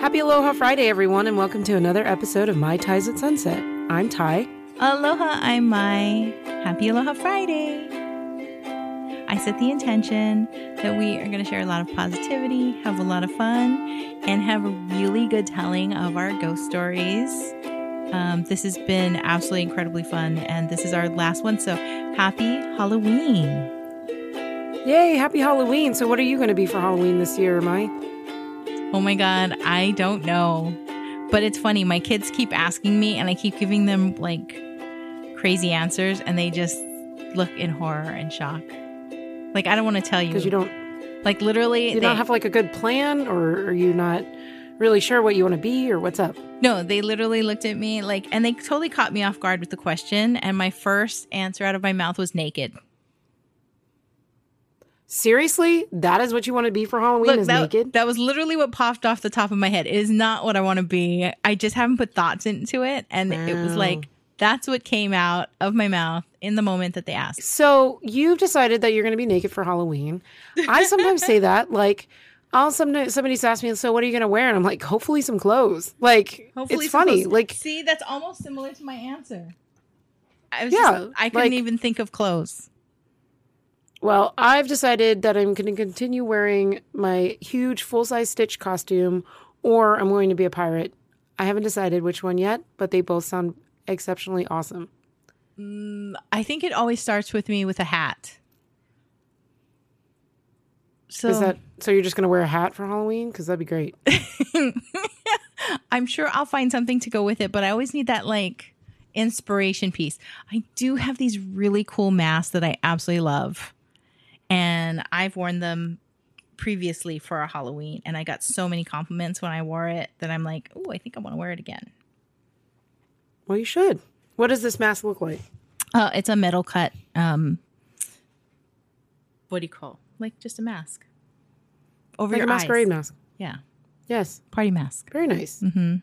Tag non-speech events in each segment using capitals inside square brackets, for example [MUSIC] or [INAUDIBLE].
Happy Aloha Friday, everyone, and welcome to another episode of My Ties at Sunset. I'm Ty. Aloha, I'm Mai. Happy Aloha Friday. I set the intention that we are going to share a lot of positivity, have a lot of fun, and have a really good telling of our ghost stories. Um, this has been absolutely incredibly fun, and this is our last one. So happy Halloween! Yay, happy Halloween. So, what are you going to be for Halloween this year, Mai? Oh my God, I don't know. But it's funny. My kids keep asking me, and I keep giving them like crazy answers, and they just look in horror and shock. Like, I don't want to tell you. Because you don't, like, literally, you they, don't have like a good plan, or are you not really sure what you want to be, or what's up? no, they literally looked at me like, and they totally caught me off guard with the question. And my first answer out of my mouth was naked. Seriously? That is what you want to be for Halloween? is that, naked? that was literally what popped off the top of my head. It is not what I want to be. I just haven't put thoughts into it. And it was like, that's what came out of my mouth in the moment that they asked. So you've decided that you're going to be naked for Halloween. I sometimes say that, like, I'll sometimes somebody's asked me, "So what are you going to wear?" And I'm like, "Hopefully some clothes." Like, hopefully it's funny. Like, see, that's almost similar to my answer. I was Yeah, just, I couldn't like- even think of clothes. Well, I've decided that I'm going to continue wearing my huge full size Stitch costume, or I'm going to be a pirate. I haven't decided which one yet, but they both sound exceptionally awesome. Mm, I think it always starts with me with a hat. So Is that so? You're just going to wear a hat for Halloween? Because that'd be great. [LAUGHS] I'm sure I'll find something to go with it, but I always need that like inspiration piece. I do have these really cool masks that I absolutely love. And I've worn them previously for a Halloween and I got so many compliments when I wore it that I'm like, "Oh, I think I want to wear it again." Well, you should. What does this mask look like? Uh, it's a metal cut um what do you call? Like just a mask. Over Like your a masquerade eyes. mask. Yeah. Yes. Party mask. Very nice. Mm-hmm.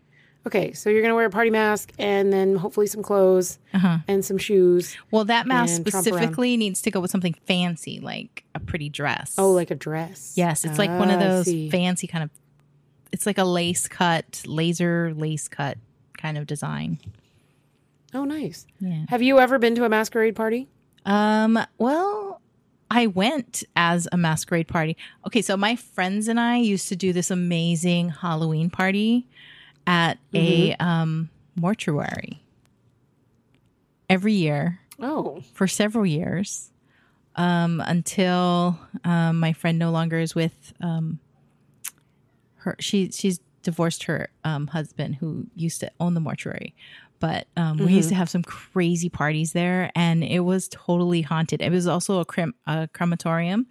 Okay, so you're gonna wear a party mask and then hopefully some clothes Uh-huh. and some shoes. Well, that mask And tromp around. specifically needs to go with something fancy, like a pretty dress. Oh, like a dress. yes, it's like one of Ah, those fancy kind of. It's like a lace cut, laser lace cut kind of design. Oh, nice. Yeah. Have you ever been to a masquerade party? Um. Well, I went as a masquerade party. Okay, so my friends and I used to do this amazing Halloween party at a Mm-hmm. um mortuary every year. Oh, for several years um, until um, my friend no longer is with um, her. She she's divorced her um, husband who used to own the mortuary. But um, we used to have some crazy parties there, and it was totally haunted. It was also a, crem- a crematorium,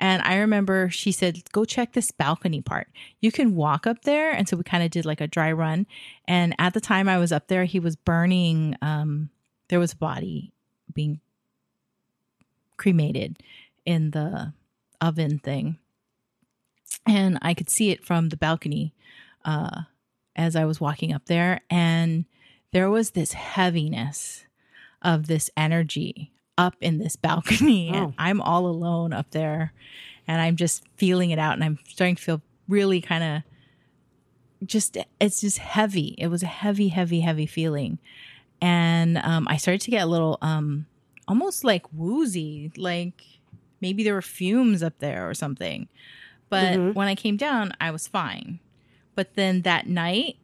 and I remember she said, "Go check this balcony part. You can walk up there." And so we kind of did like a dry run. And at the time I was up there, he was burning. Um, there was a body being cremated in the oven thing. And I could see it from the balcony uh, as I was walking up there. And there was this heaviness of this energy up in this balcony. Oh. And I'm all alone up there. And I'm just feeling it out. And I'm starting to feel really kind of just, it's just heavy. It was a heavy, heavy, heavy feeling. And um, I started to get a little, um, almost like woozy, like maybe there were fumes up there or something. But Mhm. when I came down, I was fine. But then that night,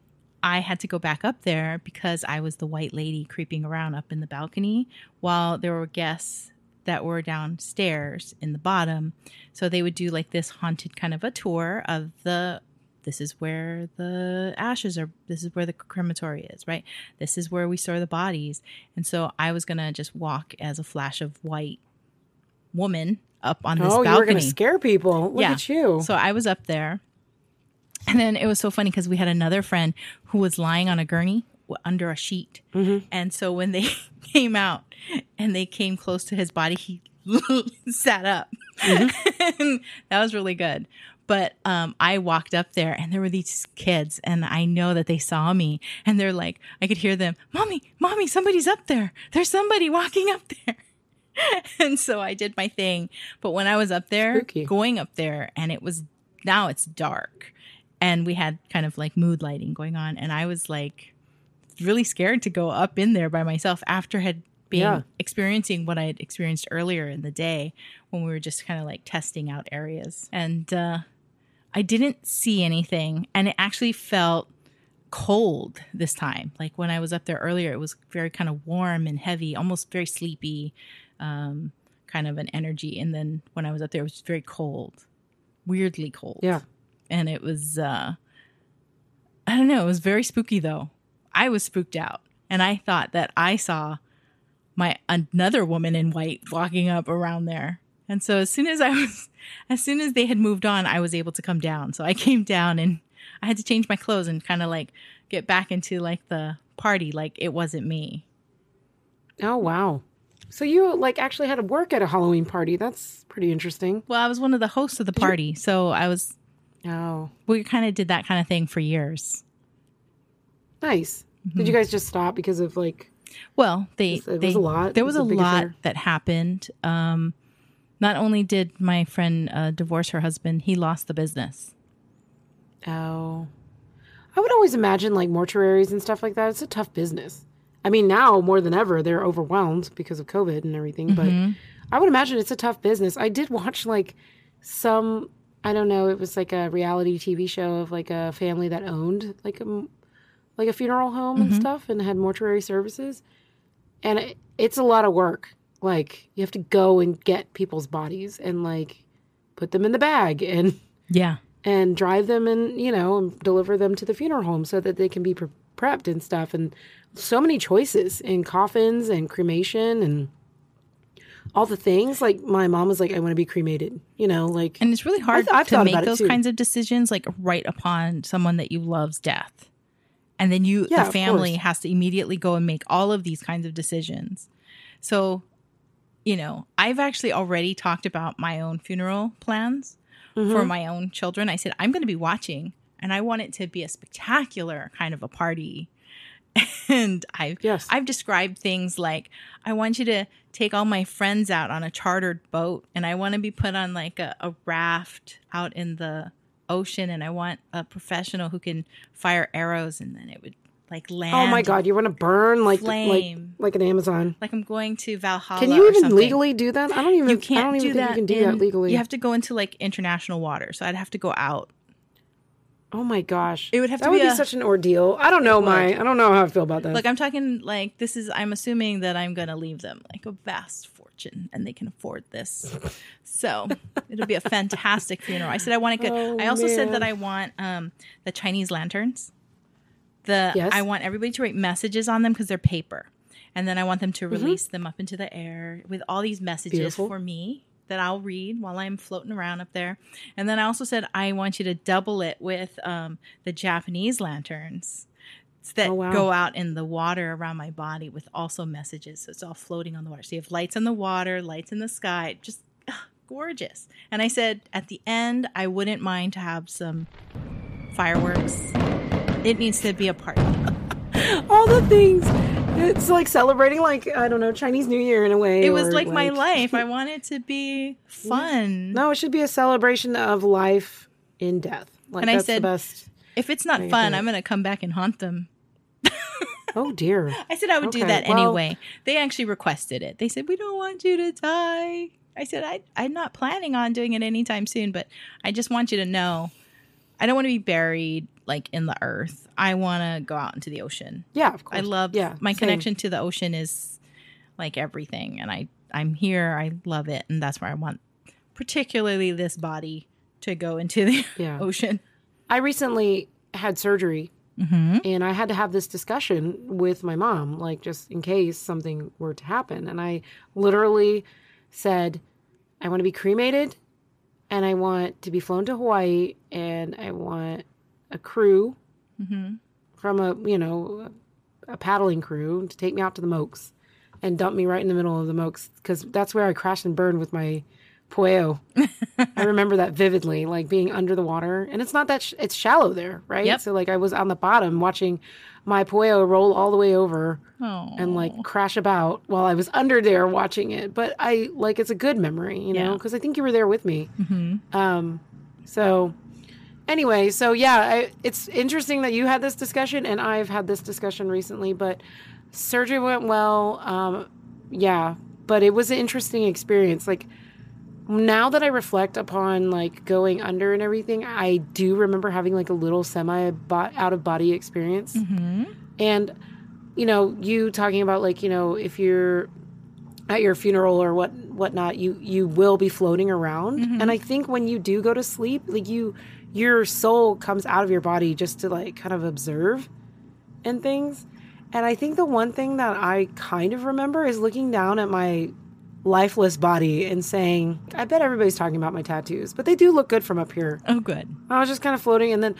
I had to go back up there because I was the white lady creeping around up in the balcony while there were guests that were downstairs in the bottom. So they would do like this haunted kind of a tour of the this is where the ashes are this is where the crematory is, right? This is where we store the bodies. And so I was going to just walk as a flash of white woman up on this oh, you were balcony. going to scare people. Look Yeah. at you. So I was up there. And then it was so funny because we had another friend who was lying on a gurney under a sheet. Mhm. And so when they [LAUGHS] came out and they came close to his body, he [LAUGHS] sat up. Mm-hmm. and [LAUGHS] that was really good. But um, I walked up there and there were these kids, and I know that they saw me, and they're like, I could hear them, Mommy, Mommy, somebody's up there. There's somebody walking up there. and so I did my thing. But when I was up there, Spooky. going up there, and it was now it's dark. And we had kind of like mood lighting going on and i was like really scared to go up in there by myself after had been Yeah. experiencing what i had experienced earlier in the day when we were just kind of like testing out areas and uh i didn't see anything and it actually felt cold this time like when i was up there earlier it was very kind of warm and heavy almost very sleepy um kind of an energy and then when i was up there it was very cold weirdly cold Yeah. And it was uh I don't know, it was very spooky though. I was spooked out and I thought that I saw my another woman in white walking up around there. And so as soon as I [LAUGHS] was as soon as they had moved on, I was able to come down. So I came down and I had to change my clothes and kind of like get back into like the party like it wasn't me. Oh wow. So you like actually had to work at a Halloween party. That's pretty interesting. Well, I was one of the hosts of the party, so I was Oh, we kind of did that kind of thing for years. nice. Mm-hmm. Did you guys just stop because of like? Well, they It was a lot? there was, was a a lot affair? that happened. Um, not only did my friend uh, divorce her husband, he lost the business. Oh, I would always imagine like mortuaries and stuff like that. It's a tough business. I mean, now more than ever, they're overwhelmed because of COVID and everything. Mm-hmm. But I would imagine it's a tough business. I did watch like some. I don't know. It was like a reality TV show of like a family that owned like a like a funeral home Mm-hmm. and stuff and had mortuary services. And it, it's a lot of work. Like you have to go and get people's bodies and like put them in the bag and Yeah, and drive them and you know and deliver them to the funeral home so that they can be pre- prepped and stuff and so many choices in coffins and cremation and all the things like my mom was like i want to be cremated you know like and it's really hard I've to make those kinds of decisions like right upon someone that you love's death, and then you Yeah, the family has to immediately go and make all of these kinds of decisions. So, you know, I've actually already talked about my own funeral plans Mm-hmm. for my own children. I said, I'm going to be watching and I want it to be a spectacular kind of a party. [LAUGHS] And I've, Yes. I've described things like, I want you to take all my friends out on a chartered boat and I want to be put on like a, a raft out in the ocean and I want a professional who can fire arrows and then it would like land. oh my god you want to burn like like Flame. like an amazon Like I'm going to Valhalla. can you even legally do that i don't even You can't don't even do think that. you can do in- that legally You have to go into like international water. So I'd have to go out. Oh my gosh It would have that to would be be a- such an ordeal i don't know my i don't know how i feel about that Like I'm talking like this is I'm assuming that I'm gonna leave them like a vast fortune and they can afford this. So it'll be a fantastic funeral. I said I want a good Oh, I also said that I want um the Chinese lanterns. The Yes. I want everybody to write messages on them because they're paper. And then I want them to Mm-hmm. release them up into the air with all these messages Beautiful. for me that I'll read while I'm floating around up there. And then I also said I want you to double it with um, the Japanese lanterns that Oh, wow. go out in the water around my body with also messages. So it's all floating on the water. So you have lights on the water, lights in the sky, just ah, gorgeous. And I said at the end, I wouldn't mind to have some fireworks. It needs to be a party. [LAUGHS] all the things it's like celebrating like i don't know chinese new year in a way It was or, like, my life. I [LAUGHS] want it to be fun. No, it should be a celebration of life in death. Like And I said- the best. If it's not fun. I'm going to come back and haunt them. [LAUGHS] Oh dear. I said I would do that well- anyway. They actually requested it. They said, We don't want you to die. I said, I, I'm not planning on doing it anytime soon, but I just want you to know I don't want to be buried like in the earth. I want to go out into the ocean. Yeah, of course. I love yeah, my same. connection to the ocean is like everything. And I, I'm here. I love it. And that's where I want, particularly this body, to go into the [LAUGHS] Yeah. ocean. I recently had surgery Mm-hmm. and I had to have this discussion with my mom, like just in case something were to happen. And I literally said, I want to be cremated and I want to be flown to Hawaii and I want a crew Mm-hmm. from a, you know, a paddling crew to take me out to the Mokes and dump me right in the middle of the Mokes because that's where I crashed and burned with my Pueo. [LAUGHS] I remember that vividly, like being under the water, and it's not that sh- it's shallow there, right? Yep. So like I was on the bottom watching my Pueo roll all the way over Oh. and like crash about while I was under there watching it. But I like it's a good memory, you know, Yeah. because I think you were there with me. hmm Um, so anyway, so yeah, I, it's interesting that you had this discussion and I've had this discussion recently, but surgery went well. Um, yeah, but it was an interesting experience. Like now that I reflect upon like going under and everything, I do remember having like a little semi out of body experience. Mm-hmm. And you know, you talking about like you know if you're at your funeral or what whatnot, you you will be floating around. Mm-hmm. And I think when you do go to sleep, like you your soul comes out of your body just to like kind of observe and things. And I think the one thing that I kind of remember is looking down at my lifeless body and saying, I bet everybody's talking about my tattoos, but they do look good from up here. Oh, good. I was just kind of floating. And then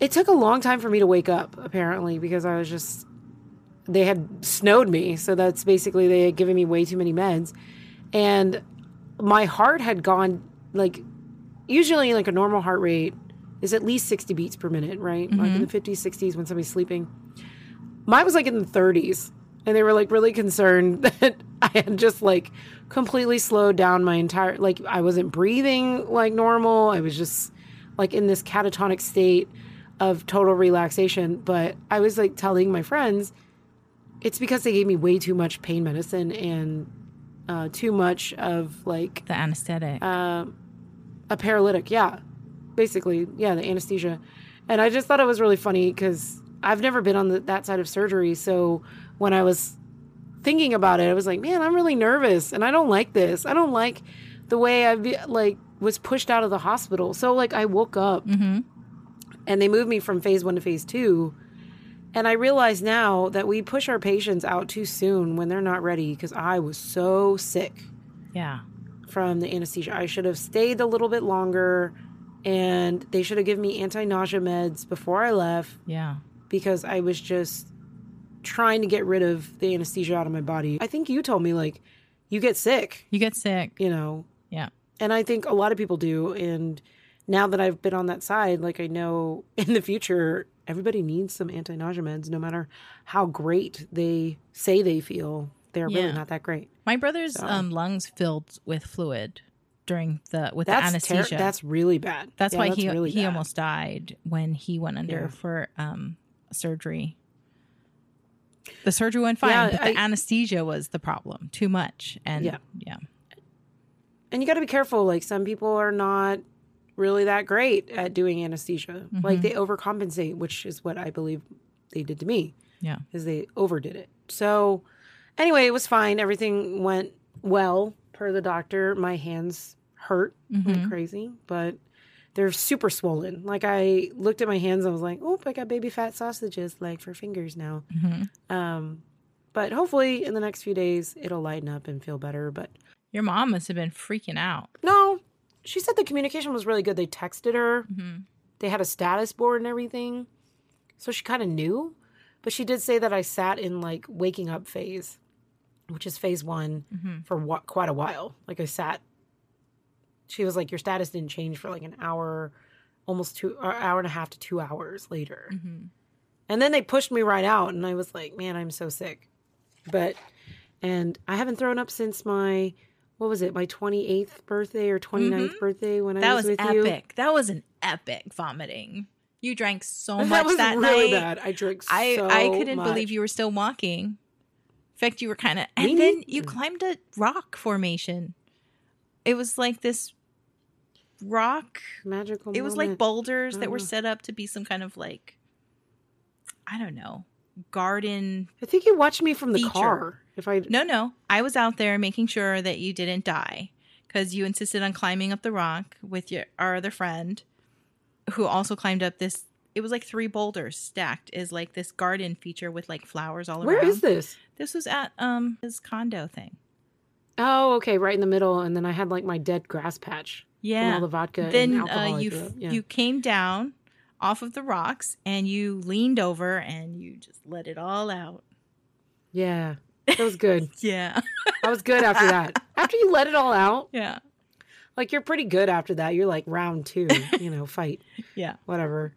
it took a long time for me to wake up, apparently, because I was just, they had snowed me. So that's basically, they had given me way too many meds. And my heart had gone like, usually like a normal heart rate is at least 60 beats per minute, right? Mm-hmm. Like in the 50s, 60s when somebody's sleeping. Mine was like in the 30s. And they were like really concerned [LAUGHS] that I had just like completely slowed down my entire like I wasn't breathing like normal. I was just like in this catatonic state of total relaxation. But I was like telling my friends it's because they gave me way too much pain medicine and uh, too much of like the anesthetic. Uh, a paralytic, yeah. Basically, yeah, the anesthesia. And I just thought it was really funny because I've never been on the, that side of surgery. So when I was thinking about it, I was like, man, I'm really nervous and I don't like this. I don't like the way I like was pushed out of the hospital. So like I woke up mm-hmm. and they moved me from phase one to phase two. And I realize now that we push our patients out too soon when they're not ready because I was so sick. Yeah. From the anesthesia. I should have stayed a little bit longer and they should have given me anti nausea meds before I left. Yeah. Because I was just trying to get rid of the anesthesia out of my body. I think you told me like you get sick. You get sick. You know. Yeah. And I think a lot of people do and now that I've been on that side, like I know [LAUGHS] in the future everybody needs some anti-nausea meds no matter how great they say they feel. They're yeah. really not that great. My brother's so. um, lungs filled with fluid during the with that's the anesthesia. Ter- that's really bad. That's yeah, why that's he really he bad. almost died when he went under Yeah. for um, surgery. The surgery went fine, Yeah, but the I- anesthesia was the problem. Too much, and Yeah. yeah, and you got to be careful. Like some people are not really that great at doing anesthesia. Like they overcompensate, which is what I believe they did to me. yeah. Is they overdid it. So anyway, it was fine. Everything went well per the doctor. My hands hurt like crazy, but they're super swollen. Like I looked at my hands, I was like, "Oh, I got baby fat sausages like for fingers now." Mhm. Um, but hopefully in the next few days it'll lighten up and feel better. But Your mom must have been freaking out. no, she said the communication was really good. They texted her. Mhm. They had a status board and everything. So she kind of knew. But she did say that I sat in like waking up phase, which is phase one Mhm. for wa- quite a while. Like I sat. She was like, Your status didn't change for like an hour, almost two, or hour and a half to two hours later. Mhm. And then they pushed me right out. And I was like, Man, I'm so sick. But, and I haven't thrown up since my, what was it, my 28th birthday or 29th birthday when That I was was, with you. That was epic. That was an epic vomiting. You drank so [LAUGHS] much that was that really night. bad. I drank I so I couldn't much. believe you were still walking. Fact, you were kind of, and then you climbed a rock formation. It was like this rock. magical. It was like boulders that were Uh. set up to be some kind of like, I don't know, garden. I think you watched me from the feature. car. If I No, no, I was out there making sure that you didn't die because you insisted on climbing up the rock with your our other friend, who also climbed up this. It was like three boulders stacked is like this garden feature with like flowers all where around. is this? This was at um his condo thing. Oh, okay, right in the middle, and then I had like my dead grass patch. and Yeah. all the vodka. then and alcohol uh, you f- Yeah. you came down off of the rocks and you leaned over and you just let it all out. yeah, that was good. [LAUGHS] Yeah. I was good after that. [LAUGHS] After you let it all out, yeah. like you're pretty good after that. You're like round two, you know, fight, [LAUGHS] Yeah. whatever.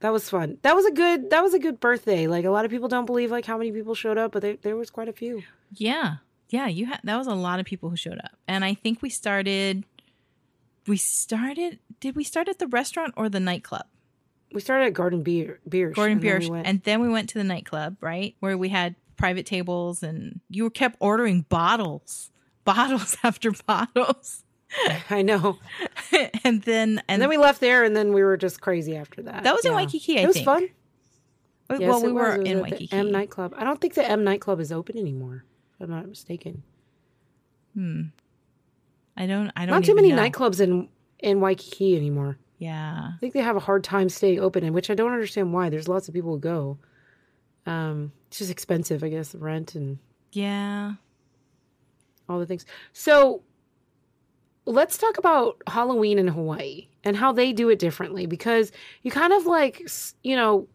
That was fun. That was a good. That was a good birthday. Like a lot of people don't believe like how many people showed up, but there there was quite a few. Yeah. Yeah, you had that was a lot of people who showed up. And I think we started we started. Did we start at the restaurant or the nightclub? We started at Garden Beer Beers. Gordon and then Beer, we and then we went to the nightclub, right, where we had private tables, and you were kept ordering bottles, [LAUGHS] bottles after bottles, [LAUGHS] I know. [LAUGHS] and then and, And then we left there, and then we were just crazy after that. that was in Waikiki. I It was think. fun. Well, we were was. It was in Waikiki. M nightclub. I don't think the M nightclub is open anymore. If I'm not mistaken. Hmm. I don't. I don't. Not too many know. nightclubs in in Waikiki anymore. Yeah. I think they have a hard time staying open, and which I don't understand why. There's lots of people who go. Um, it's just expensive, I guess, rent and Yeah. all the things. So let's talk about Halloween in Hawaii and how they do it differently because you kind of like, you know,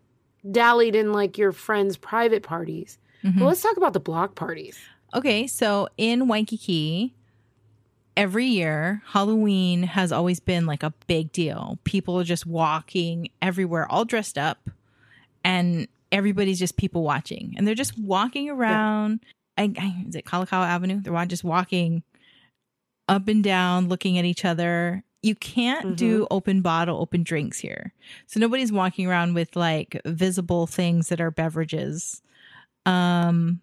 dallied in like your friends' private parties. Mhm. But let's talk about the block parties. Okay, so in Waikiki, every year, Halloween has always been like a big deal. People are just walking everywhere, all dressed up, and everybody's just people watching. And they're just walking around. I, I, is it Kalakaua Avenue? They're just walking up and down, looking at each other. You can't do open bottle, open drinks here. So nobody's walking around with like visible things that are beverages. Um,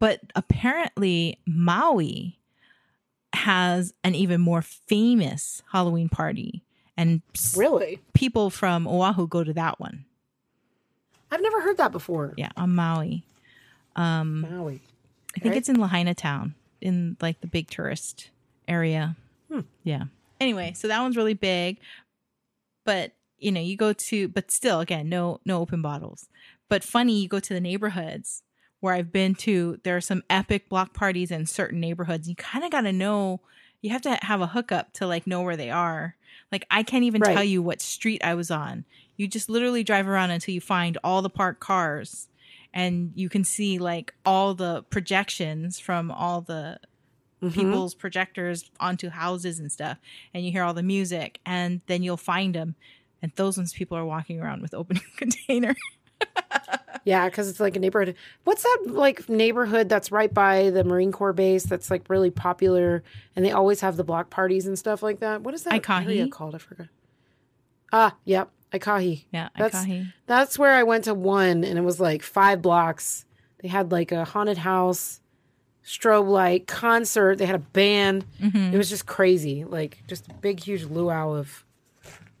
but apparently Maui has an even more famous Halloween party, and Really? people from Oahu go to that one. I've never heard that before. Yeah, on Maui. Um, Maui. I think Okay. it's in Lahaina town, in like the big tourist area. Hmm. Yeah. Anyway, so that one's really big, but you know, you go to, but still, again, no, no open bottles. But funny, you go to the neighborhoods where I've been to. There are some epic block parties in certain neighborhoods. You kind of got to know. You have to have a hookup to like know where they are. Like I can't even Right. tell you what street I was on. You just literally drive around until you find all the parked cars and you can see like all the projections from all the Mhm. people's projectors onto houses and stuff and you hear all the music and then you'll find them and those ones people are walking around with open [LAUGHS] container Yeah, because it's like a neighborhood. What's that like neighborhood that's right by the Marine Corps base that's like really popular and they always have the block parties and stuff like that? What is that Aikahi? area called? I forgot. Ah, yep. Aikahi. yeah That's- Aikahi. That's where I went to one and it was like five blocks. They had like a haunted house, strobe light, concert. They had a band. Mhm. It was just crazy. Like just a big, huge luau of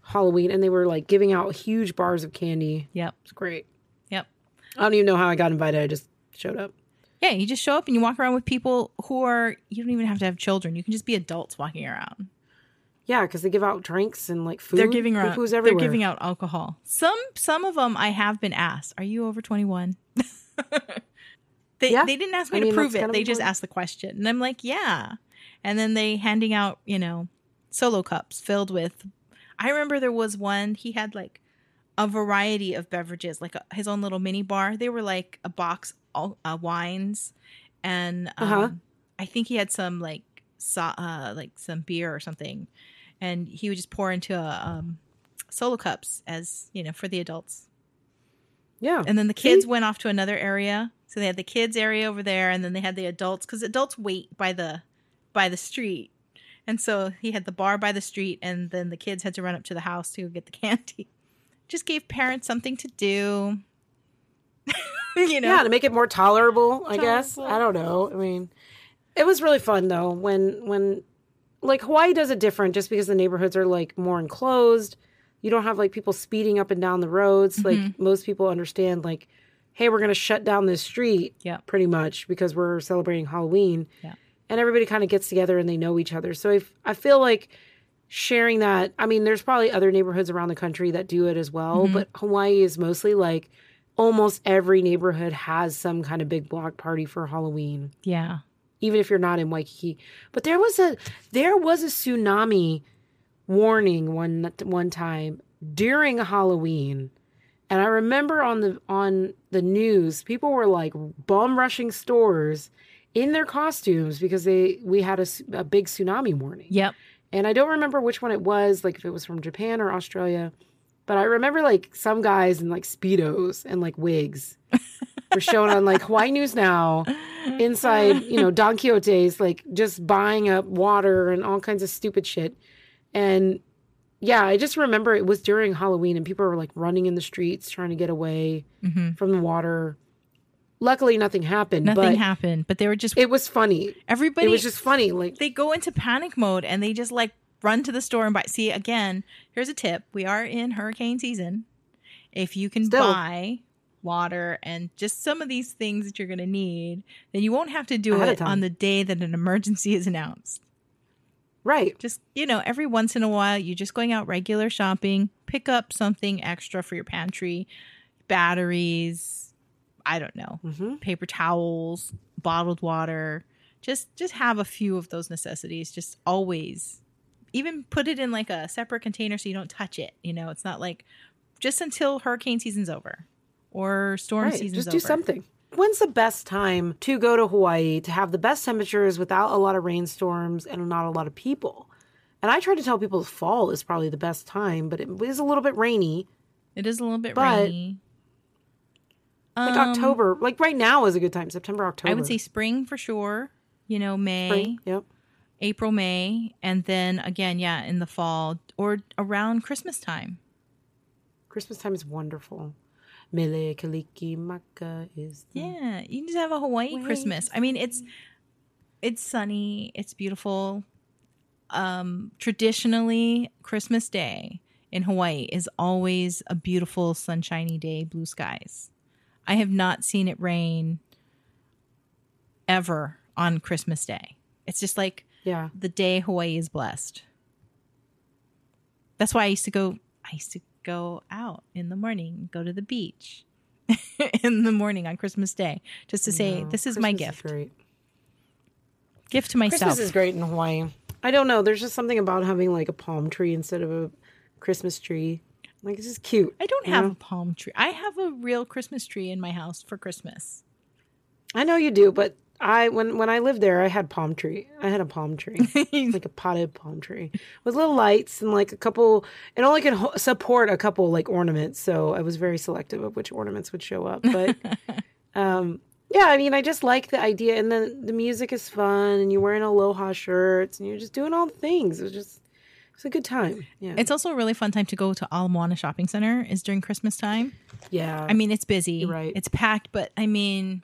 Halloween. And they were like giving out huge bars of candy. yep It's great. yep I don't even know how I got invited. I just showed up. yeah you just show up and you walk around with people who are you don't even have to have children you can just be adults walking around Yeah, because they give out drinks and like food. they're giving Food's they're giving out alcohol. Some some of them i have been asked are you over 21 [LAUGHS] they, Yeah. they didn't ask me I to mean, prove it. they just asked the question. And i'm like yeah. And then they handing out you know solo cups filled with i remember there was one he had like a variety of beverages like a, his own little mini bar. They were like a box of uh, wines and um, Uh-huh. i think he had some like so, uh, like some beer or something and he would just pour into a um, solo cups as you know for the adults Yeah. and then the kids See? went off to another area so they had the kids area over there and then they had the adults because adults wait by the by the street and so he had the bar by the street and then the kids had to run up to the house to get the [LAUGHS] candy just gave parents something to do [LAUGHS] you know Yeah, to make it more tolerable, I guess. I don't know. I mean, it was really fun though when when like Hawaii does it different just because the neighborhoods are like more enclosed. You don't have like people speeding up and down the roads. Mm-hmm. Like most people understand like hey, we're going to shut down this street Yeah. pretty much because we're celebrating Halloween. Yeah. And everybody kind of gets together and they know each other. So if I feel like sharing that, I mean, there's probably other neighborhoods around the country that do it as well, Mm-hmm. but Hawaii is mostly like almost every neighborhood has some kind of big block party for Halloween, yeah even if you're not in Waikiki. But there was a there was a tsunami warning one one time during Halloween. And I remember on the on the news, people were like bum rushing stores in their costumes because they we had a, a big tsunami warning. yep And I don't remember which one it was, like if it was from Japan or Australia. But I remember like some guys in like speedos and like wigs, were shown on like Hawaii News Now inside, you know, Don Quijote's, like just buying up water and all kinds of stupid shit. And yeah, I just remember it was during Halloween and people were like running in the streets trying to get away hmm from the water. Luckily, nothing happened. Nothing but happened, but they were just It was funny. everybody. it was just funny. Like, they go into panic mode and they just like run to the store and buy. See, again, here's a tip: we are in hurricane season. If you can Still. buy water and just some of these things that you're going to need, then you won't have to do Ahead it on the day that an emergency is announced. right. Just you know, every once in a while, you're just going out regular shopping, pick up something extra for your pantry, batteries. I don't know hmm paper towels, bottled water. Just just have a few of those necessities. Just always even put it in like a separate container so you don't touch it. You know, it's not like just until hurricane season's over or storm Right. season's Just do over. something. When's the best time to go to Hawaii to have the best temperatures without a lot of rainstorms and not a lot of people? And I try to tell people fall is probably the best time, but it is a little bit rainy. It is a little bit But- rainy. Like Um, October, like right now is a good time. September, October. I would say spring for sure. You know, May, spring. Yep. April, May, and then again, yeah, in the fall or around Christmas time. Christmas time is wonderful. Mele Kalikimaka is Yeah, you can just have a Hawaii Christmas. I mean, it's it's sunny, it's beautiful. Um, traditionally, Christmas Day in Hawaii is always a beautiful, sunshiny day, blue skies. I have not seen it rain ever on Christmas Day. It's just like yeah. the day Hawaii is blessed. That's why I used to go. I used to go out in the morning, go to the beach [LAUGHS] in the morning on Christmas Day, just to say, No, "This is my Christmas gift, great. gift to myself." Christmas is great in Hawaii. I don't know. There's just something about having like a palm tree instead of a Christmas tree. Like it's just cute. I don't have know? a palm tree. I have a real Christmas tree in my house for Christmas. I know you do, but I when when I lived there, I had palm tree. I had a palm tree, [LAUGHS] like a potted palm tree with little lights and like a couple. It only could ho- support a couple like ornaments, so I was very selective of which ornaments would show up. But [LAUGHS] um, yeah, I mean, I just like the idea, and then the music is fun, and you're wearing aloha shirts, and you're just doing all the things. It was just it's a good time. Yeah, It's also a really fun time to go to Ala Moana Shopping Center. Is during Christmas time. yeah. I mean, it's busy. You're right. It's packed, but I mean,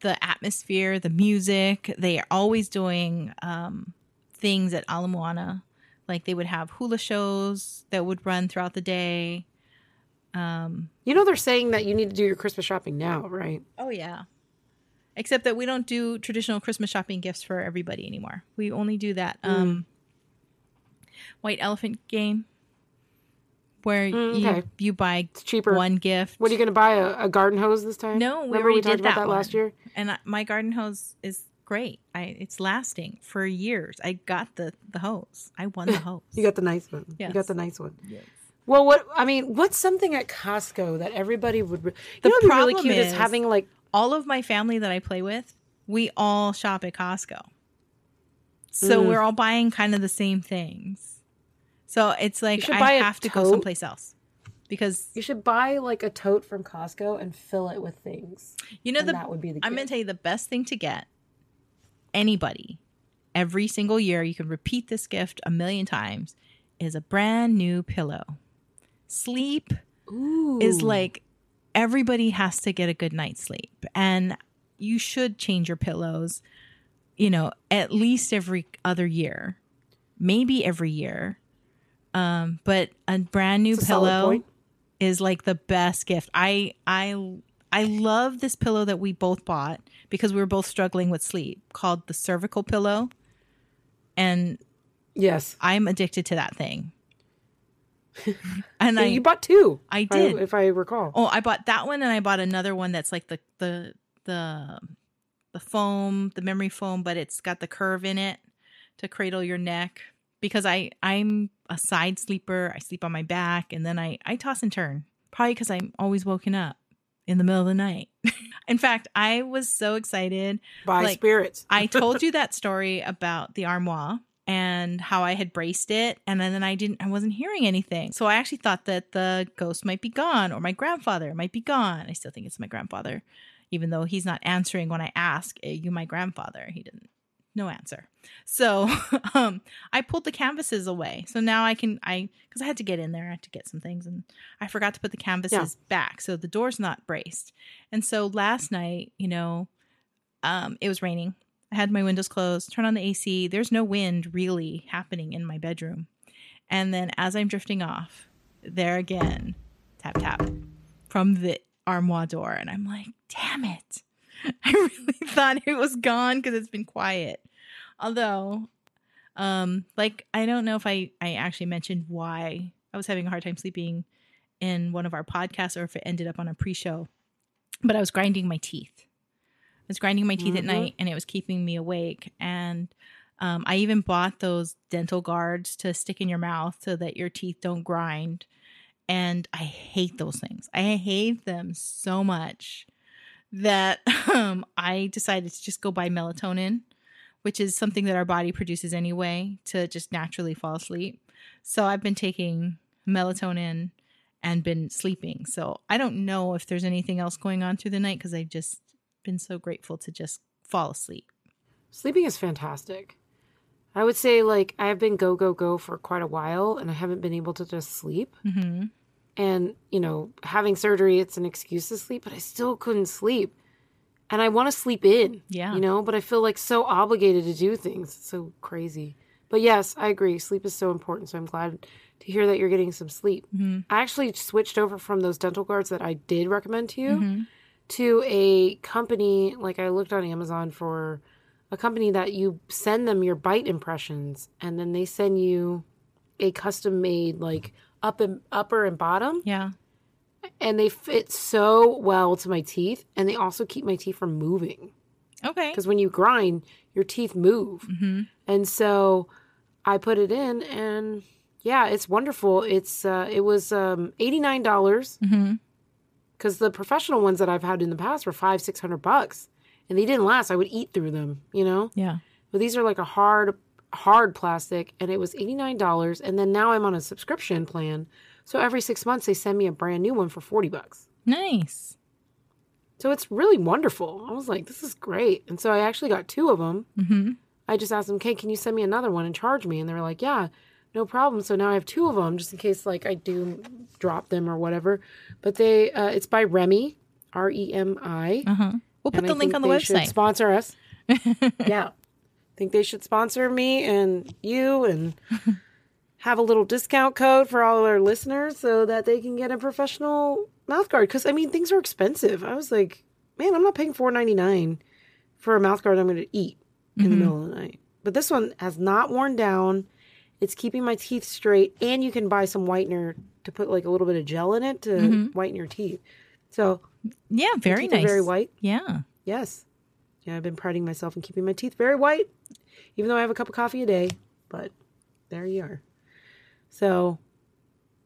the atmosphere, the music, they are always doing um, things at Ala Moana. Like they would have hula shows that would run throughout the day. Um, you know, they're saying that you need to do your Christmas shopping now, right? oh, yeah. Except that we don't do traditional Christmas shopping gifts for everybody anymore. We only do that um, white elephant game where Mm, you, okay. you buy It's cheaper. one gift. What are you going to buy? A, a garden hose this time? No, we Remember already we talked did about that that last year. and I, my garden hose is great. I it's lasting for years. I got the the hose. I won the [LAUGHS] hose. You got the nice one. Yes. You got the nice one. Yes. Well, what I mean, what's something at Costco that everybody would? Re- you The know, what'd really problem cute is, is- having like all of my family that I play with, we all shop at Costco. So Mm. we're all buying kind of the same things. So it's like I have to go someplace else. Because you should buy like a tote from Costco and fill it with things. you know the that would be the. I'm going to tell you the best thing to get anybody every single year, you can repeat this gift a million times, is a brand new pillow. Sleep is like everybody has to get a good night's sleep. And you should change your pillows, you know, at least every other year, maybe every year. Um, but a brand new a pillow is like the best gift. I I I love this pillow that we both bought because we were both struggling with sleep called the cervical pillow. And Yes, I'm addicted to that thing. [LAUGHS] and Yeah, I you bought two. I if did. if I recall. Oh, I bought that one and I bought another one that's like the the the the foam, the memory foam, but it's got the curve in it to cradle your neck because I I'm a side sleeper. I sleep on my back and then I I toss and turn. Probably cuz I'm always woken up in the middle of the night. [LAUGHS] in fact, I was so excited. by like, spirits. I told [LAUGHS] you that story about the armoire and how I had braced it and then I didn't I wasn't hearing anything. So I actually thought that the ghost might be gone or my grandfather might be gone. I still think it's my grandfather even though he's not answering when I ask, "Are you my grandfather?" He didn't no answer. So [LAUGHS] um, I pulled the canvases away. So now I can I because I had to get in there, I had to get some things, and I forgot to put the canvases Yeah. back, so the door's not braced. And so last night, you know, um, it was raining. I had my windows closed, turn on the AC. There's no wind really happening in my bedroom. And then as I'm drifting off, there again, tap tap from the armoire door, and I'm like, damn it. [LAUGHS] I really [LAUGHS] thought it was gone because it's been quiet. Although, um, like I don't know if I I actually mentioned why I was having a hard time sleeping in one of our podcasts or if it ended up on a pre-show. But I was grinding my teeth. I was grinding my teeth at Mhm. night and it was keeping me awake. And um, I even bought those dental guards to stick in your mouth so that your teeth don't grind. And I hate those things. I hate them so much that [LAUGHS] um, I decided to just go buy melatonin, which is something that our body produces anyway to just naturally fall asleep. So I've been taking melatonin and been sleeping. So I don't know if there's anything else going on through the night because I've just been so grateful to just fall asleep. Sleeping is fantastic. I would say like I've been go go go for quite a while and I haven't been able to just sleep. Mm-hmm. And, you know, having surgery it's an excuse to sleep, but I still couldn't sleep. And I want to sleep in. Yeah. You know, but I feel like so obligated to do things. It's so crazy. But yes, I agree. Sleep is so important. So I'm glad to hear that you're getting some sleep. Mm-hmm. I actually switched over from those dental guards that I did recommend to you Mm-hmm. to a company like I looked on Amazon for a company that you send them your bite impressions and then they send you a custom made like up and upper and bottom Yeah. And they fit so well to my teeth and they also keep my teeth from moving Okay. because when you grind your teeth move Mm-hmm. and so I put it in and yeah it's wonderful it's uh it was um $89 Mm-hmm. because the professional ones that I've had in the past were five, six hundred bucks, and they didn't last. I would eat through them, you know. Yeah. But these are like a hard, hard plastic, and it was eighty nine dollars. And then now I'm on a subscription plan, so every six months they send me a brand new one for forty bucks. Nice. So it's really wonderful. I was like, this is great, and so I actually got two of them. Mm-hmm. I just asked them, "Okay, can you send me another one and charge me?" And they were like, "Yeah." No problem. So now I have two of them just in case like I do drop them or whatever. But they uh, it's by Remi, R E M I. Uh-huh. We'll put the link on the they website. Sponsor us. [LAUGHS] yeah. I Think they should sponsor me and you and have a little discount code for all of our listeners so that they can get a professional mouth guard. Because I mean, things are expensive. I was like, man, I'm not paying four ninety nine for a mouth guard I'm going to eat in the Mhm. middle of the night. But this one has not worn down. It's keeping my teeth straight, and you can buy some whitener to put like a little bit of gel in it to Mhm. whiten your teeth. So yeah, very nice. very white. Yeah. Yes. Yeah, I've been priding myself in keeping my teeth very white, even though I have a cup of coffee a day. But there you are. So,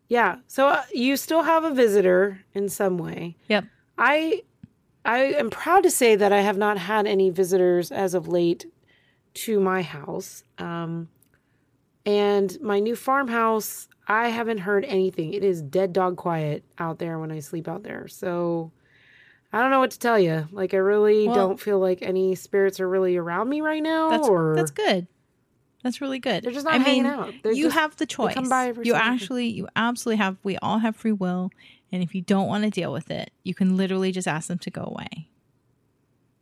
yeah. So uh, you still have a visitor in some way. Yep. I I am proud to say that I have not had any visitors as of late to my house. Um, and my new farmhouse, I haven't heard anything. It is dead dog quiet out there when I sleep out there. So I don't know what to tell you. Like I really Well- don't feel like any spirits are really around me right now. That's or that's good. That's really good. They're just not I hanging mean, out. They're you just- have the choice. come by every you actually, you absolutely have. We all have free will, and if you don't want to deal with it, you can literally just ask them to go away.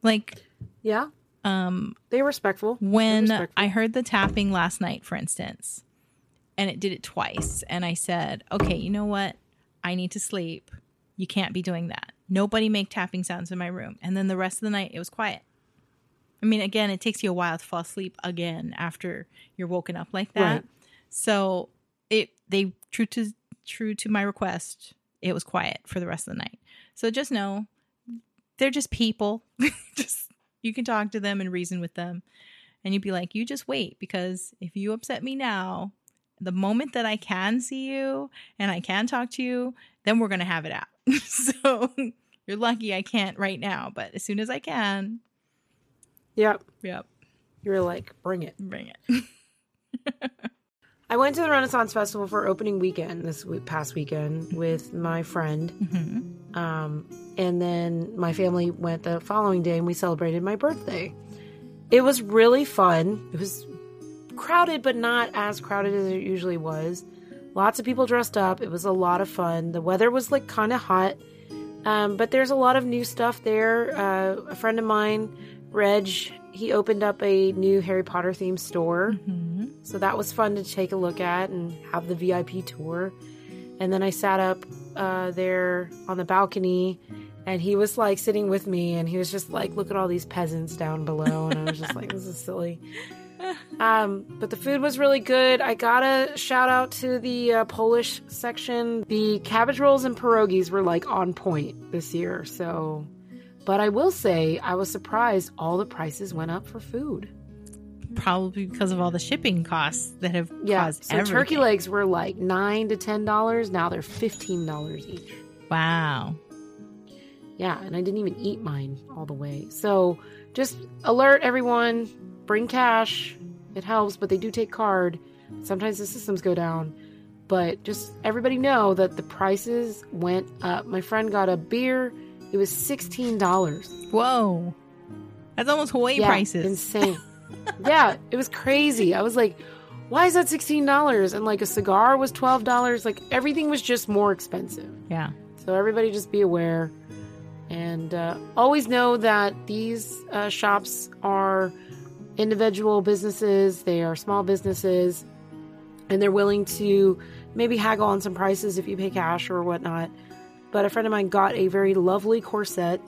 Like, yeah, um, they were respectful. When respectful. I heard the tapping last night, for instance, and it did it twice, and I said, "Okay, you know what? I need to sleep. You can't be doing that. Nobody make tapping sounds in my room." And then the rest of the night, it was quiet. I mean, again, it takes you a while to fall asleep again after you're woken up like that. Right. So it they true to true to my request, it was quiet for the rest of the night. So just know they're just people. [LAUGHS] just you can talk to them and reason with them. And you'd be like, you just wait because if you upset me now, the moment that I can see you and I can talk to you, then we're gonna have it out. [LAUGHS] so you're lucky I can't right now, but as soon as I can, Yep. yep, You're like, bring it. bring it. [LAUGHS] I went to the Renaissance Festival for opening weekend this week, past weekend with my friend. Mm-hmm. Um, and then my family went the following day and we celebrated my birthday. It was really fun. It was crowded, but not as crowded as it usually was. Lots of people dressed up. It was a lot of fun. The weather was like kind of hot, um, but there's a lot of new stuff there. Uh, a friend of mine, Reg, he opened up a new Harry Potter themed store. Mm-hmm. So that was fun to take a look at and have the VIP tour. And then I sat up uh, there on the balcony, and he was like sitting with me, and he was just like, look at all these peasants down below. And I was just like, this is silly. [LAUGHS] Um, but the food was really good. I gotta shout out to the uh, Polish section. The cabbage rolls and pierogies were like on point this year. So, but I will say, I was surprised all the prices went up for food. Probably because of all the shipping costs that have Yeah, caused so turkey legs were like nine to ten dollars. Now they're fifteen dollars each. Wow. Yeah, and I didn't even eat mine all the way. So just alert everyone: bring cash. It helps, but they do take card. Sometimes the systems go down. But just everybody know that the prices went up. My friend got a beer. It was sixteen dollars. Whoa. That's almost Hawaii yeah, prices. Insane. [LAUGHS] yeah, it was crazy. I was like, why is that sixteen dollars? And like a cigar was twelve dollars. Like everything was just more expensive. Yeah. So everybody just be aware. And uh, always know that these uh, shops are individual businesses, they are small businesses, and they're willing to maybe haggle on some prices if you pay cash or whatnot. But a friend of mine got a very lovely corset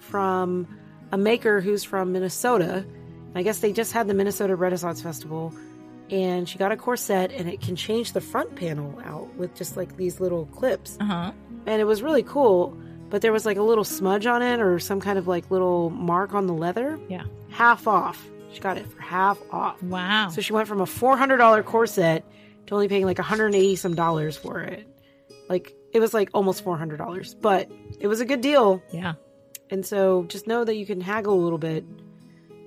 from a maker who's from Minnesota. I guess they just had the Minnesota Renaissance Festival. And she got a corset and it can change the front panel out with just like these little clips Uh huh. and it was really cool. But there was like a little smudge on it or some kind of like little mark on the leather. Yeah. Half off. She got it for half off. Wow. So she went from a four hundred dollar corset to only paying like one hundred and eighty some dollars for it. Like it was like almost four hundred dollars, but it was a good deal. yeah. And so just know that you can haggle a little bit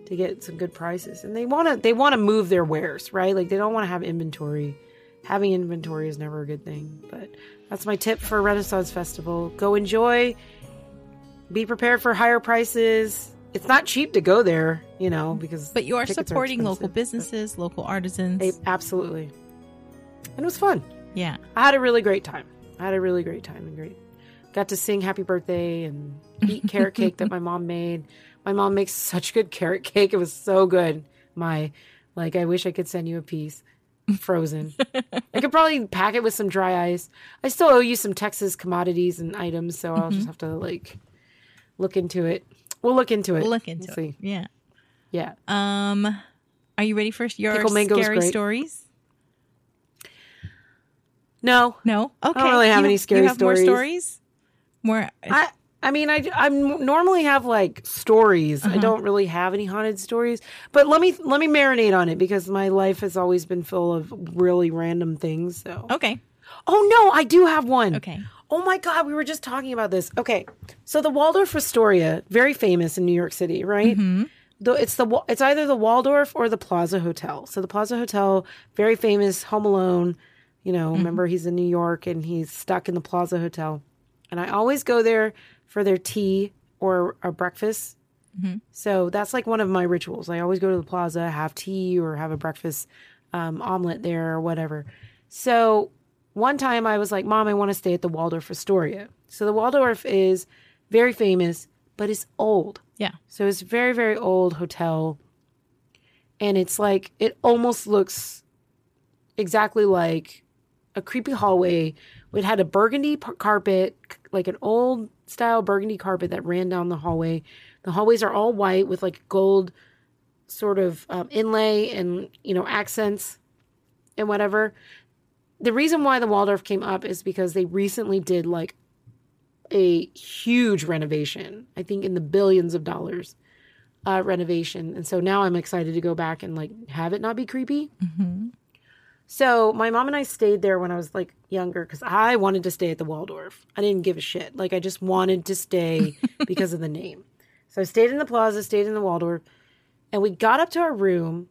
to get some good prices. And they want to they want to move their wares, right? Like they don't want to have inventory. Having inventory is never a good thing, but that's my tip for Renaissance Festival. Go enjoy. Be prepared for higher prices. It's not cheap to go there, you know, because But you are supporting local businesses, local artisans. They- absolutely. And it was fun. yeah. I had a really great time. I had a really great time and great. Got to sing happy birthday and eat carrot cake that my mom made. My mom makes such good carrot cake. It was so good. My like I wish I could send you a piece frozen. I could probably pack it with some dry ice. I still owe you some Texas commodities and items, so I'll just have to like look into it. We'll look into it. We'll look into We'll it. see. Yeah. Yeah. Um, are you ready for your scary stories? No. No. Okay. I don't really have You- any scary you have stories. More stories. More. I I mean I I normally have like stories. I don't really have any haunted stories. But let me let me marinate on it because my life has always been full of really random things. So okay. Oh no, I do have one. Okay. Oh my god, we were just talking about this. Okay. So the Waldorf Astoria, very famous in New York City, right? Hmm. The, it's the it's either the Waldorf or the Plaza Hotel. So the Plaza Hotel, very famous, Home Alone. You know, remember he's in New York and he's stuck in the Plaza Hotel, and I always go there for their tea or a breakfast. So that's like one of my rituals. I always go to the Plaza, have tea or have a breakfast um, omelet there or whatever. So one time I was like, Mom, I want to stay at the Waldorf Astoria. So the Waldorf is very famous, but it's old. Yeah. So it's a very, very old hotel. And it's like, it almost looks exactly like a creepy hallway. It had a burgundy carpet, like an old style burgundy carpet that ran down the hallway. The hallways are all white with like gold sort of um, inlay and, you know, accents and whatever. The reason why the Waldorf came up is because they recently did like a huge renovation. I think in the billions of dollars uh, renovation, and so now I'm excited to go back and like have it not be creepy. Mm-hmm. So my mom and I stayed there when I was like younger because I wanted to stay at the Waldorf. I didn't give a shit. Like I just wanted to stay [LAUGHS] because of the name. So I stayed in the plaza, stayed in the Waldorf, and we got up to our room.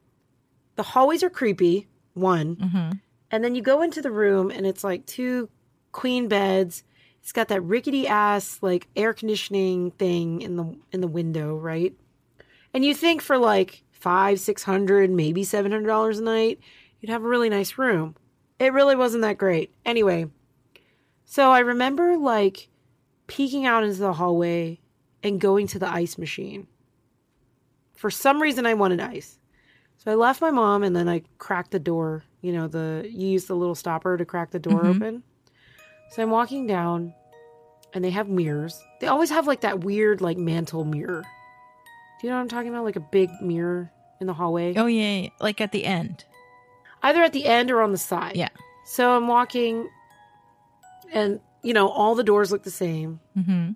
The hallways are creepy. one. Mm-hmm. And then you go into the room and it's like two queen beds. It's got that rickety ass like air conditioning thing in the in the window, right? And you think for like five, six hundred, maybe seven hundred dollars a night, you'd have a really nice room. It really wasn't that great. Anyway, so I remember like peeking out into the hallway and going to the ice machine. For some reason, I wanted ice. So I left my mom and then I cracked the door. You know, the you use the little stopper to crack the door Mhm. open. So I'm walking down and they have mirrors. They always have like that weird like mantle mirror. Do you know what I'm talking about? Like a big mirror in the hallway. Oh yeah, yeah, like at the end. Either at the end or on the side. Yeah. So I'm walking and you know, all the doors look the same. Mm-hmm.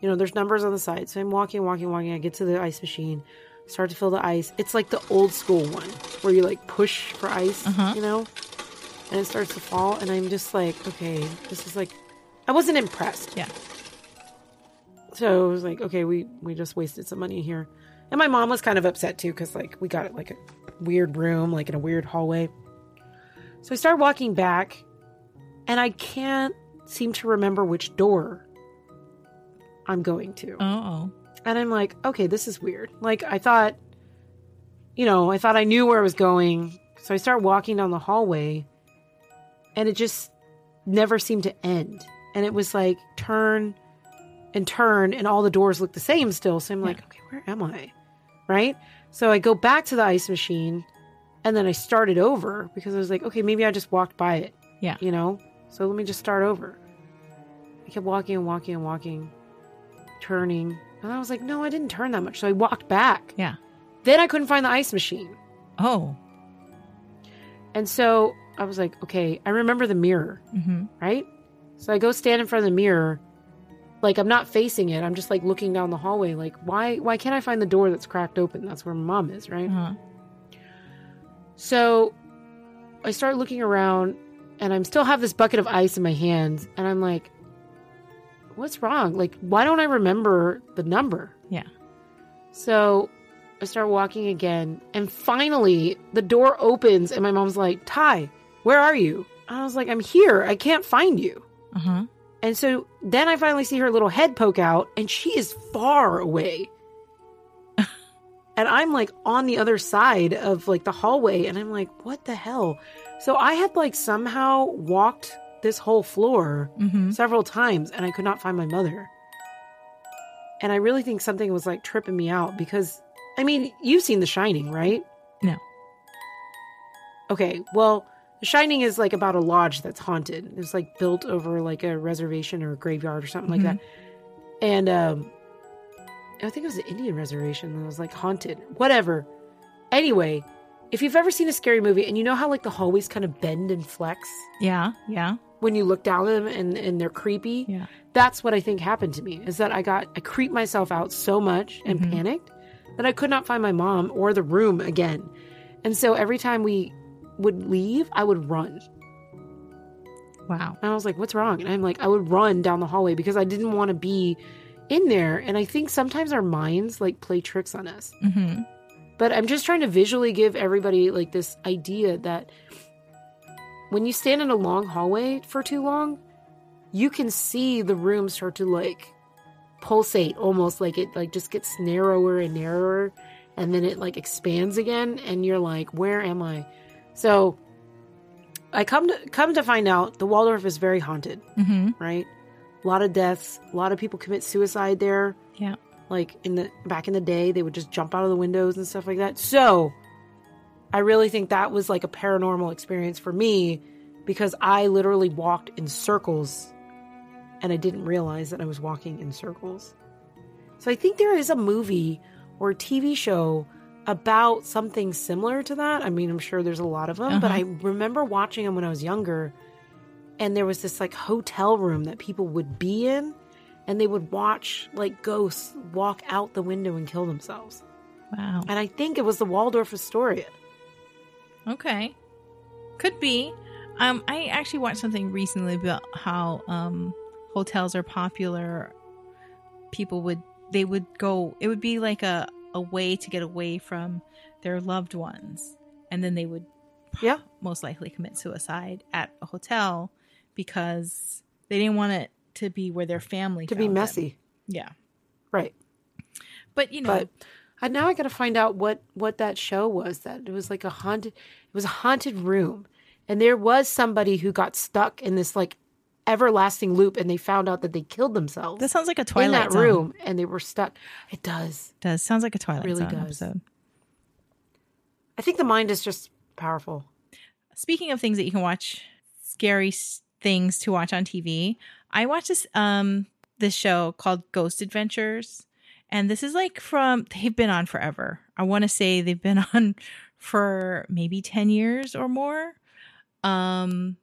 You know, there's numbers on the side. So I'm walking, walking, walking. I get to the ice machine, start to fill the ice. It's like the old school one where you like push for ice, Uh-huh. you know? And it starts to fall. And I'm just like, okay, this is like, I wasn't impressed. Yeah. So it was like, okay, we, we just wasted some money here. And my mom was kind of upset too because like we got it like a weird room, like in a weird hallway. So I start walking back and I can't seem to remember which door I'm going to. Oh. And I'm like, okay, this is weird. Like, I thought, you know, I thought I knew where I was going. So I start walking down the hallway, and it just never seemed to end. And it was like turn and turn, and all the doors look the same still. So I'm like, okay, where am I? Right? So I go back to the ice machine, and then I started over because I was like, okay, maybe I just walked by it. Yeah. You know? So let me just start over. I kept walking and walking and walking, turning. And I was like, no, I didn't turn that much. So I walked back. Yeah. Then I couldn't find the ice machine. Oh. And so I was like, okay, I remember the mirror, Mm-hmm. right? So I go stand in front of the mirror. Like I'm not facing it. I'm just like looking down the hallway. Like, why why can't I find the door that's cracked open? That's where my mom is, right? Uh-huh. So I start looking around and I'm still have this bucket of ice in my hands and I'm like what's wrong? Like why don't I remember the number? Yeah. So I start walking again and finally the door opens and my mom's like, "Ty, where are you?" And I was like, "I'm here. I can't find you." Uh-huh. And so then I finally see her little head poke out, and she is far away. and I'm like on the other side of like the hallway, and I'm like, what the hell? So I had like somehow walked this whole floor Mm-hmm. several times, and I could not find my mother. And I really think something was like tripping me out because, I mean, you've seen The Shining, right? No. Okay, well, The Shining is like about a lodge that's haunted. It's like built over like a reservation or a graveyard or something like that. And um I think it was an Indian reservation that was like haunted. Whatever. Anyway, if you've ever seen a scary movie and you know how like the hallways kind of bend and flex Yeah. Yeah. when you look down them and, and they're creepy, Yeah. that's what I think happened to me. Is that I got I creeped myself out so much and Mhm. panicked that I could not find my mom or the room again. And so every time we would leave, I would run. Wow. And I was like, what's wrong? And I'm like, I would run down the hallway because I didn't want to be in there. And I think sometimes our minds like play tricks on us. Mm-hmm. But I'm just trying to visually give everybody like this idea that when you stand in a long hallway for too long, you can see the room start to like pulsate almost like it like just gets narrower and narrower and then it like expands again and you're like, where am I? So I come to come to find out the Waldorf is very haunted, Mm-hmm. right? A lot of deaths, a lot of people commit suicide there Yeah. like in the back in the day they would just jump out of the windows and stuff like that so i really think that was like a paranormal experience for me because i literally walked in circles and i didn't realize that i was walking in circles so i think there is a movie or a tv show about something similar to that i mean i'm sure there's a lot of them but Uh-huh. i remember watching them when i was younger and there was this like hotel room that people would be in and they would watch like ghosts walk out the window and kill themselves. Wow. And I think it was the Waldorf Astoria. Okay. Could be. Um, I actually watched something recently about how um hotels are popular. People would they would go it would be like a, a way to get away from their loved ones. And then they would Yeah. most likely commit suicide at a hotel because they didn't want it to be where their family To be found them. messy. Yeah, Right. but you know, But I, now I got to find out what what that show was. That it was like a haunted. It was a haunted room, and there was somebody who got stuck in this like everlasting loop, and they found out that they killed themselves that sounds like a toilet in that Zone. room, and they were stuck. It does. Does sounds like a Twilight really Zone does. episode. I think the mind is just powerful. Speaking of things that you can watch, scary things to watch on TV, I watched this um this show called Ghost Adventures, and this is like from they've been on forever. I want to say they've been [LAUGHS] on for maybe ten years or more. Um,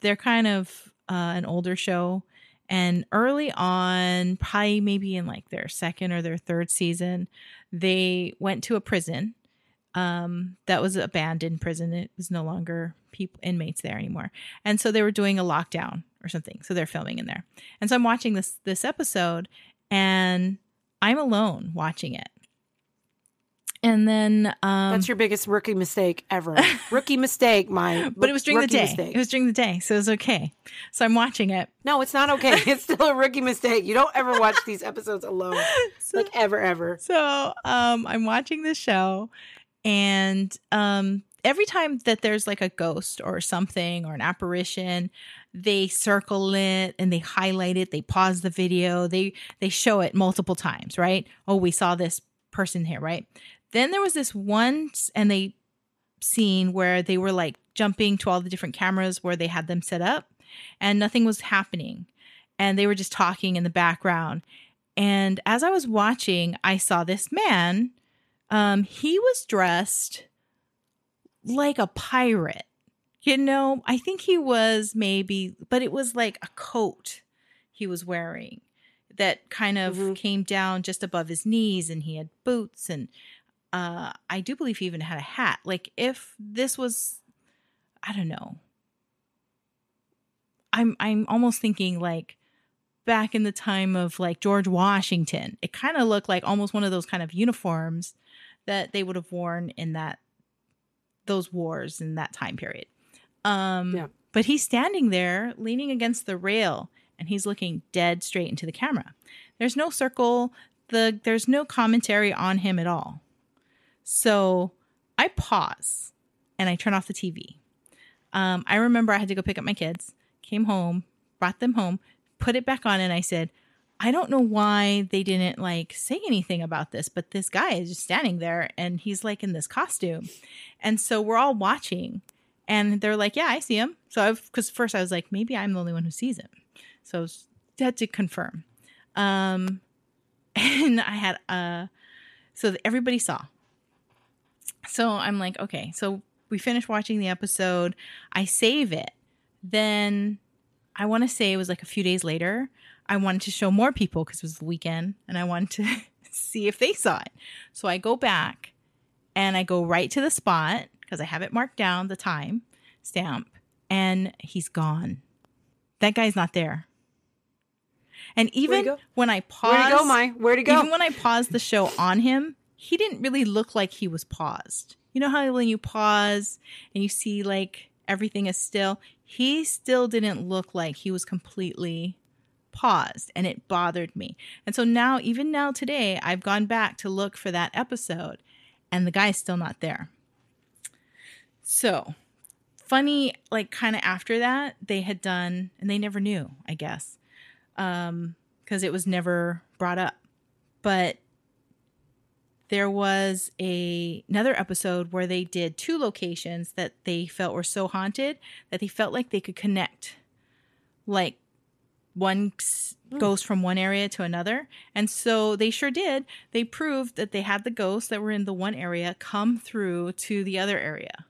they're kind of uh, an older show, and early on, probably maybe in like their second or their third season, they went to a prison um, that was abandoned prison. It was no longer people inmates there anymore, and so they were doing a lockdown or something. So they're filming in there, and so I'm watching this this episode, and I'm alone watching it. And then, um, That's your biggest rookie mistake ever. rookie mistake, my. [LAUGHS] but it was during the day. mistake. It was during the day, so it was okay. So I'm watching it. no, it's not okay. [LAUGHS] It's still a rookie mistake. You don't ever watch these episodes alone, [LAUGHS] so, like ever, ever. So um, I'm watching the show, and um, every time that there's like a ghost or something or an apparition, they circle it and they highlight it. They pause the video. They they show it multiple times. Right? Oh, we saw this person here. Right? Then there was this one, and they scene where they were like jumping to all the different cameras where they had them set up, and nothing was happening, and they were just talking in the background. And as I was watching, I saw this man. Um, he was dressed like a pirate. You know, I think he was maybe, but it was like a coat he was wearing that kind of Mhm. came down just above his knees, and he had boots, and uh, I do believe he even had a hat. Like if this was, I don't know. I'm I'm almost thinking like back in the time of like George Washington. It kind of looked like almost one of those kind of uniforms that they would have worn in that those wars in that time period. Um Yeah. but he's standing there leaning against the rail and he's looking dead straight into the camera. There's no circle, the there's no commentary on him at all. So I pause and I turn off the TV. Um, I remember I had to go pick up my kids, came home, brought them home, put it back on, and I said, I don't know why they didn't like say anything about this, but this guy is just standing there and he's like in this costume. And so we're all watching and they're like, Yeah, I see him. So I've, because first I was like, maybe I'm the only one who sees him. So I had to confirm. Um, [LAUGHS] and I had, uh, so everybody saw. So I'm like, okay, so we finish watching the episode. I save it. Then I want to say it was like a few days later. I wanted to show more people because it was the weekend and I wanted to [LAUGHS] see if they saw it. So I go back and I go right to the spot because I have it marked down, the time stamp, and he's gone. That guy's not there. And even when I pause, Where'd he go, Mai? Where'd he go? even when I paused the show on him, he didn't really look like he was paused. You know how when you pause and you see like everything is still, he still didn't look like he was completely paused and it bothered me. And so now, even now today, I've gone back to look for that episode and the guy's still not there. So funny, like kind of after that, they had done, and they never knew, I guess, um, because it was never brought up. But there was a another episode where they did two locations that they felt were so haunted that they felt like they could connect like one goes hmm. from one area to another. And so they sure did. They proved that they had the ghosts that were in the one area come through to the other area.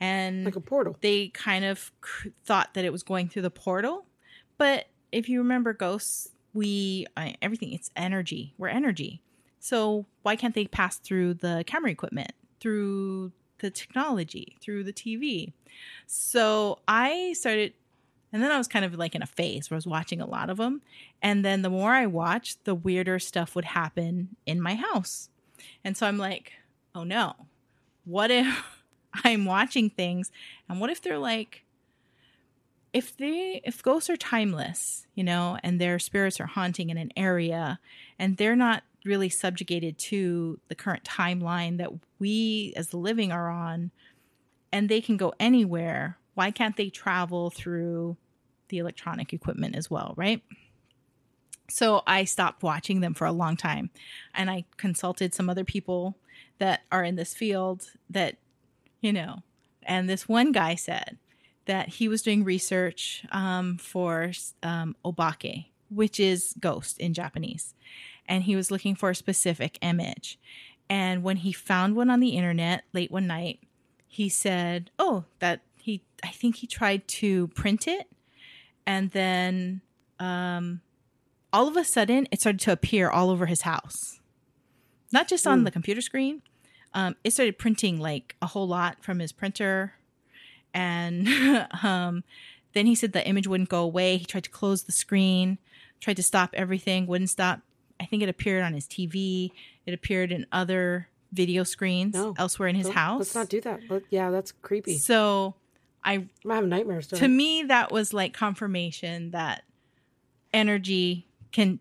And like a portal. they kind of cr- thought that it was going through the portal. But if you remember ghosts we everything it's energy. We're energy so why can't they pass through the camera equipment through the technology through the tv so i started and then i was kind of like in a phase where i was watching a lot of them and then the more i watched the weirder stuff would happen in my house. And so i'm like oh no what if [LAUGHS] I'm watching things, and what if they're like, if they if ghosts are timeless, you know, and their spirits are haunting in an area, and they're not really subjugated to the current timeline that we as the living are on, and they can go anywhere. Why can't they travel through the electronic equipment as well, right? So I stopped watching them for a long time and I consulted some other people that are in this field that, you know, and this one guy said that he was doing research um, for um, obake, which is ghost in Japanese. And he was looking for a specific image. And when he found one on the internet late one night, he said, Oh, that he, I think he tried to print it. And then um, all of a sudden, it started to appear all over his house. Not just on Mm. the computer screen, um, it started printing like a whole lot from his printer. And [LAUGHS] um, then he said the image wouldn't go away. He tried to close the screen, tried to stop everything, wouldn't stop. I think it appeared on his TV. It appeared in other video screens No. elsewhere in his house. Let's not do that. Let- yeah, that's creepy. So I I'm having nightmares. to me that was like confirmation that energy can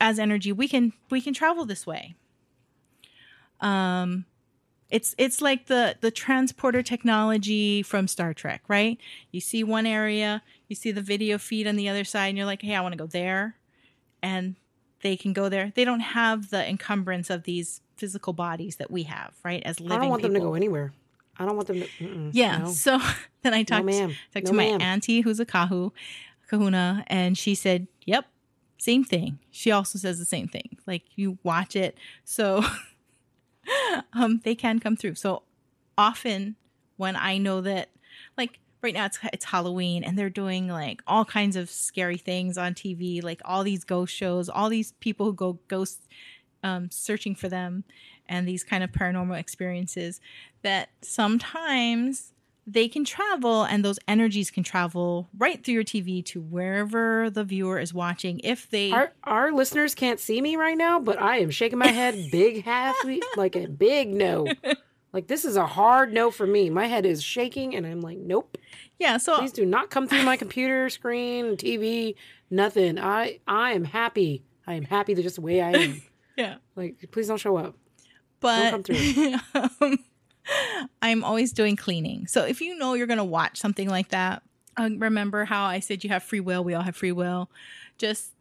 as energy we can we can travel this way um it's it's like the the transporter technology from star trek right you see one area you see the video feed on the other side and you're like hey i want to go there and they can go there they don't have the encumbrance of these physical bodies that we have right as living I don't want them to go anywhere. I don't want them to. Yeah. no. So [LAUGHS] then I talked, ma'am. talked No, to my ma'am. auntie who's a kahu, kahuna, and she said, Yep, same thing. She also says the same thing. Like you watch it. So [LAUGHS] um they can come through. So often when I know that like right now it's it's Halloween and they're doing like all kinds of scary things on TV, like all these ghost shows, all these people who go ghost um, searching for them and these kind of paranormal experiences that sometimes they can travel and those energies can travel right through your TV to wherever the viewer is watching if they Our our listeners can't see me right now, but I am shaking my head big half [LAUGHS] like a big no. Like this is a hard no for me. My head is shaking and I'm like, nope. yeah so Please do not come through my [LAUGHS] computer screen, TV, nothing. I I am happy. I am happy the just the way I am. [LAUGHS] yeah Like please don't show up. but come through. [LAUGHS] um, I'm always doing cleaning. So if you know you're going to watch something like that, uh, remember how I said you have free will. We all have free will. Just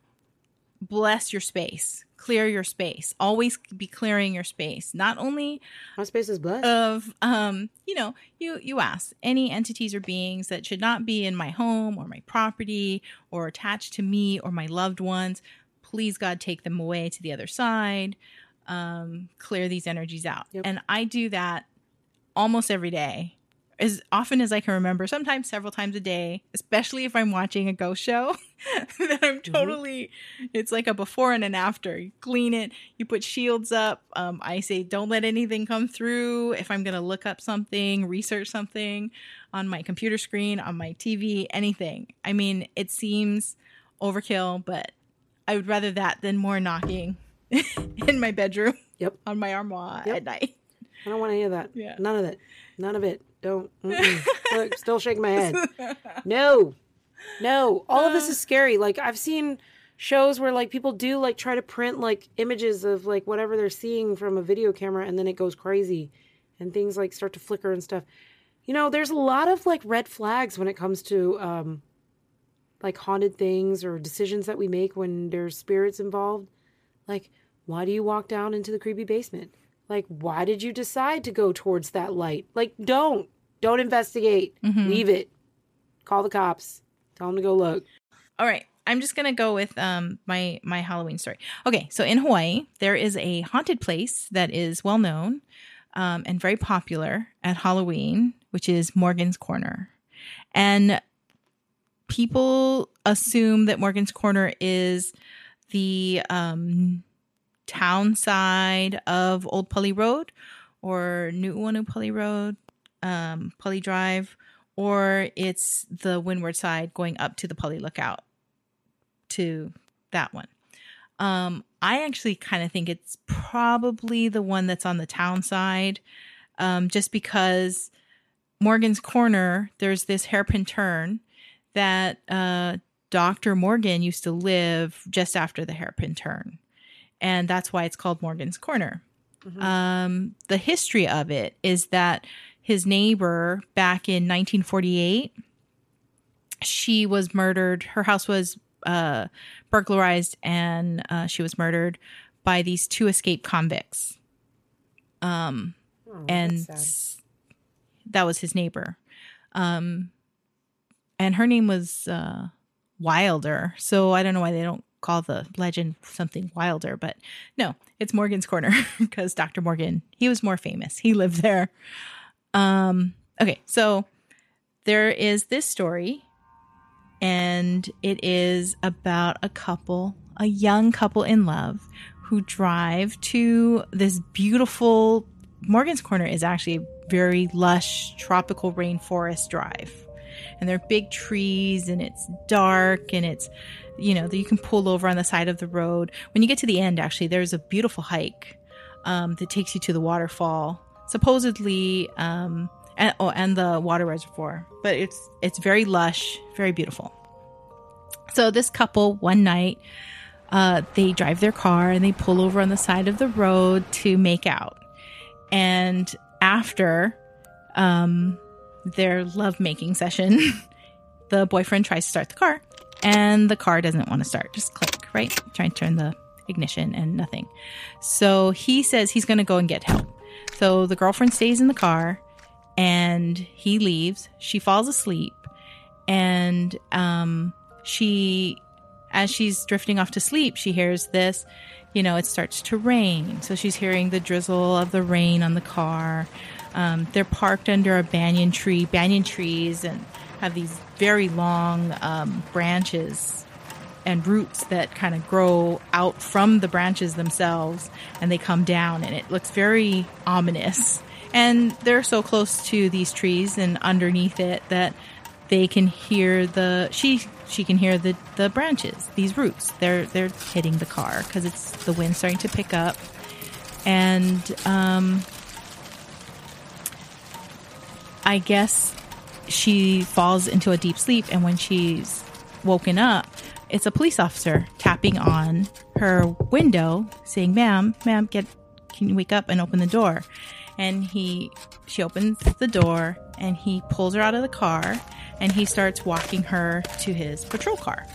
bless your space, clear your space. Always be clearing your space. Not only My space is blessed. of um, you know, you you ask any entities or beings that should not be in my home or my property or attached to me or my loved ones. Please, God, take them away to the other side. Um, clear these energies out, Yep. and I do that almost every day, as often as I can remember. Sometimes several times a day, especially if I'm watching a ghost show. [LAUGHS] that I'm totally. It's like a before and an after. You clean it. You put shields up. Um, I say don't let anything come through. If I'm gonna look up something, research something on my computer screen, on my TV, anything. I mean, it seems overkill, but I would rather that than more knocking [LAUGHS] in my bedroom Yep. on my armoire Yep. at night. I don't want any of that. Yeah. None of it. None of it. Don't. Look, [LAUGHS] still shaking my head. [LAUGHS] No. No. All of this is scary. Like I've seen shows where like people do like try to print like images of like whatever they're seeing from a video camera and then it goes crazy and things like start to flicker and stuff. You know, there's a lot of like red flags when it comes to um like haunted things or decisions that we make when there's spirits involved. Like, why do you walk down into the creepy basement? Like, why did you decide to go towards that light? Like, don't. Don't investigate. Leave it. Call the cops. Tell them to go look. All right. I'm just gonna go with um my my Halloween story. Okay, so in Hawaii, there is a haunted place that is well known um, and very popular at Halloween, which is Morgan's Corner, and people assume that Morgan's Corner is the um, town side of Old Pali Road or New Nu'uanu Pali Road, um, Pali Drive, or it's the windward side going up to the Pali Lookout to that one. Um, I actually kind of think it's probably the one that's on the town side, um, just because Morgan's Corner, there's this hairpin turn that uh, Dr. Morgan used to live just after the hairpin turn. And that's why it's called Morgan's Corner. Um, the history of it is that his neighbor back in 1948, she was murdered. Her house was uh, burglarized and uh, she was murdered by these two escaped convicts. Um, Oh, and that was his neighbor. Um, and her name was uh, Wilder. So I don't know why they don't call the legend something Wilder, but no, it's Morgan's Corner [LAUGHS] because Dr. Morgan, he was more famous. He lived there. Um, okay, so there is this story, and it is about a couple, a young couple in love who drive to this beautiful Morgan's Corner is actually a very lush tropical rainforest drive. And there are big trees and it's dark and it's, you know, that you can pull over on the side of the road. When you get to the end, actually, there's a beautiful hike um, that takes you to the waterfall, supposedly, um, and, oh, and the water reservoir. But it's it's very lush, very beautiful. So this couple one night, uh, they drive their car and they pull over on the side of the road to make out. And after um, their lovemaking session, [LAUGHS] the boyfriend tries to start the car and the car doesn't want to start. Just click, right? try and turn the ignition and nothing. So he says he's going to go and get help. So the girlfriend stays in the car and he leaves. She falls asleep and um, she, as she's drifting off to sleep, she hears this. You know, it starts to rain. So she's hearing the drizzle of the rain on the car. Um, they're parked under a banyan tree, banyan trees, and have these very long um, branches and roots that kind of grow out from the branches themselves and they come down and it looks very ominous. And they're so close to these trees and underneath it that they can hear the she she can hear the the branches these roots they're they're hitting the car because it's the wind starting to pick up and um i guess she falls into a deep sleep and when she's woken up it's a police officer tapping on her window saying ma'am ma'am get can you wake up and open the door? And he she opens the door and he pulls her out of the car and he starts walking her to his patrol car.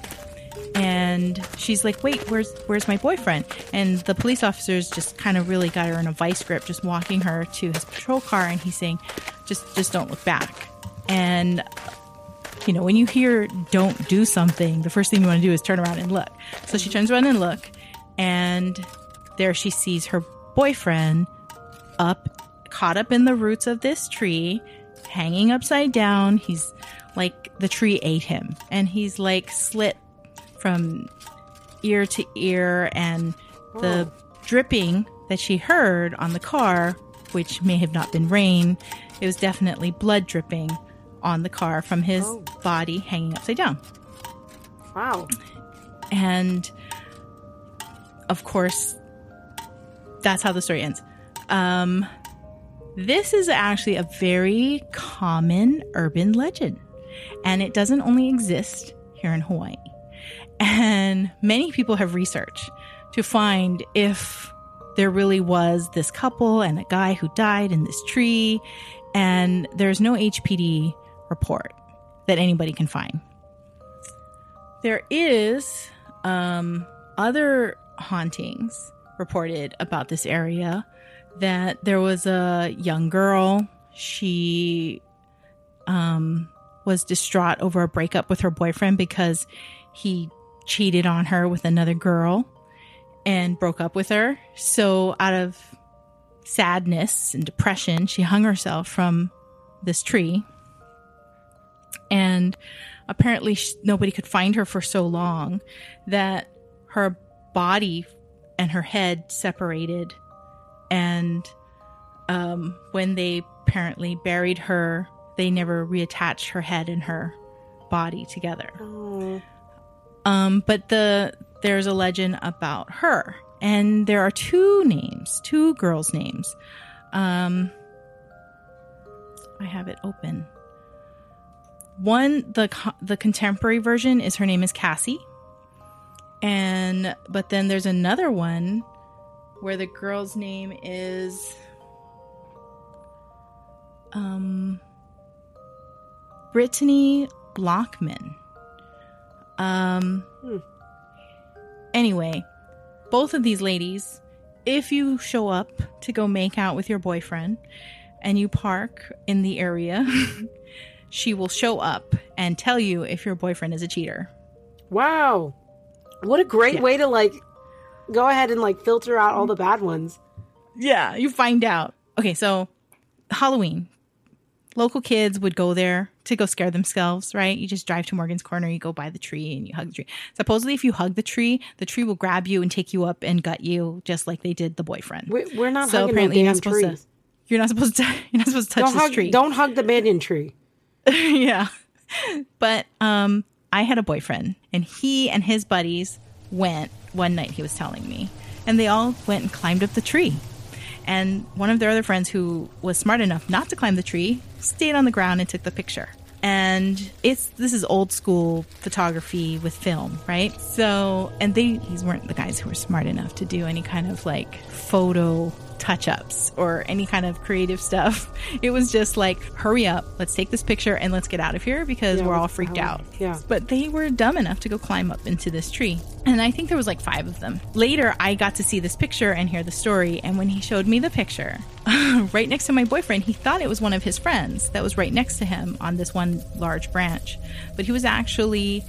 And she's like wait where's where's my boyfriend? And the police officers just kind of really got her in a vice grip just walking her to his patrol car and he's saying just just don't look back. And you know when you hear don't do something the first thing you want to do is turn around and look. So she turns around and look and there she sees her boyfriend up caught up in the roots of this tree hanging upside down. He's like the tree ate him and he's like slit from ear to ear and the dripping that she heard on the car which may have not been rain it was definitely blood dripping on the car from his Oh. body hanging upside down Wow. and of course that's how the story ends um this is actually a very common urban legend and it doesn't only exist here in hawaii and many people have researched to find if there really was this couple and a guy who died in this tree and there's no hpd report that anybody can find. There is um, other hauntings reported about this area that there was a young girl. She um, was distraught over a breakup with her boyfriend because he cheated on her with another girl and broke up with her. So out of sadness and depression she hung herself from this tree and apparently nobody could find her for so long that her body and her head separated and um, when they apparently buried her they never reattached her head and her body together Oh. um, but the there's a legend about her, and there are two names, two girls' names. Um, I have it open. One the the contemporary version is her name is Cassie. And but then there's another one where the girl's name is um Brittany Lockman. Um Hmm. anyway, both of these ladies, if you show up to go make out with your boyfriend and you park in the area, [LAUGHS] she will show up and tell you if your boyfriend is a cheater. Wow. What a great Yeah. way to like go ahead and like filter out all the bad ones. Yeah, you find out. Okay, so Halloween. Local kids would go there to go scare themselves, right? You just drive to Morgan's Corner, you go by the tree and you hug the tree. Supposedly, if you hug the tree, the tree will grab you and take you up and gut you, just like they did the boyfriend. We, we're not So hugging apparently no you're not supposed to- You're not supposed to. You're not supposed to touch hug. tree. Don't hug the banyan tree. [LAUGHS] yeah. But um I had a boyfriend and he and his buddies went one night he was telling me. And they all went and climbed up the tree. And one of their other friends who was smart enough not to climb the tree stayed on the ground and took the picture. And it's this is old school photography with film, right? So, and they these weren't the guys who were smart enough to do any kind of like photo touch ups or any kind of creative stuff. [LAUGHS] It was just like, hurry up, let's take this picture and let's get out of here because Yeah, we're all freaked out. Yeah. But they were dumb enough to go climb up into this tree. And I think there was like five of them. Later, I got to see this picture and hear the story. And when he showed me the picture, [LAUGHS] right next to my boyfriend, he thought it was one of his friends that was right next to him on this one large branch. But he was actually,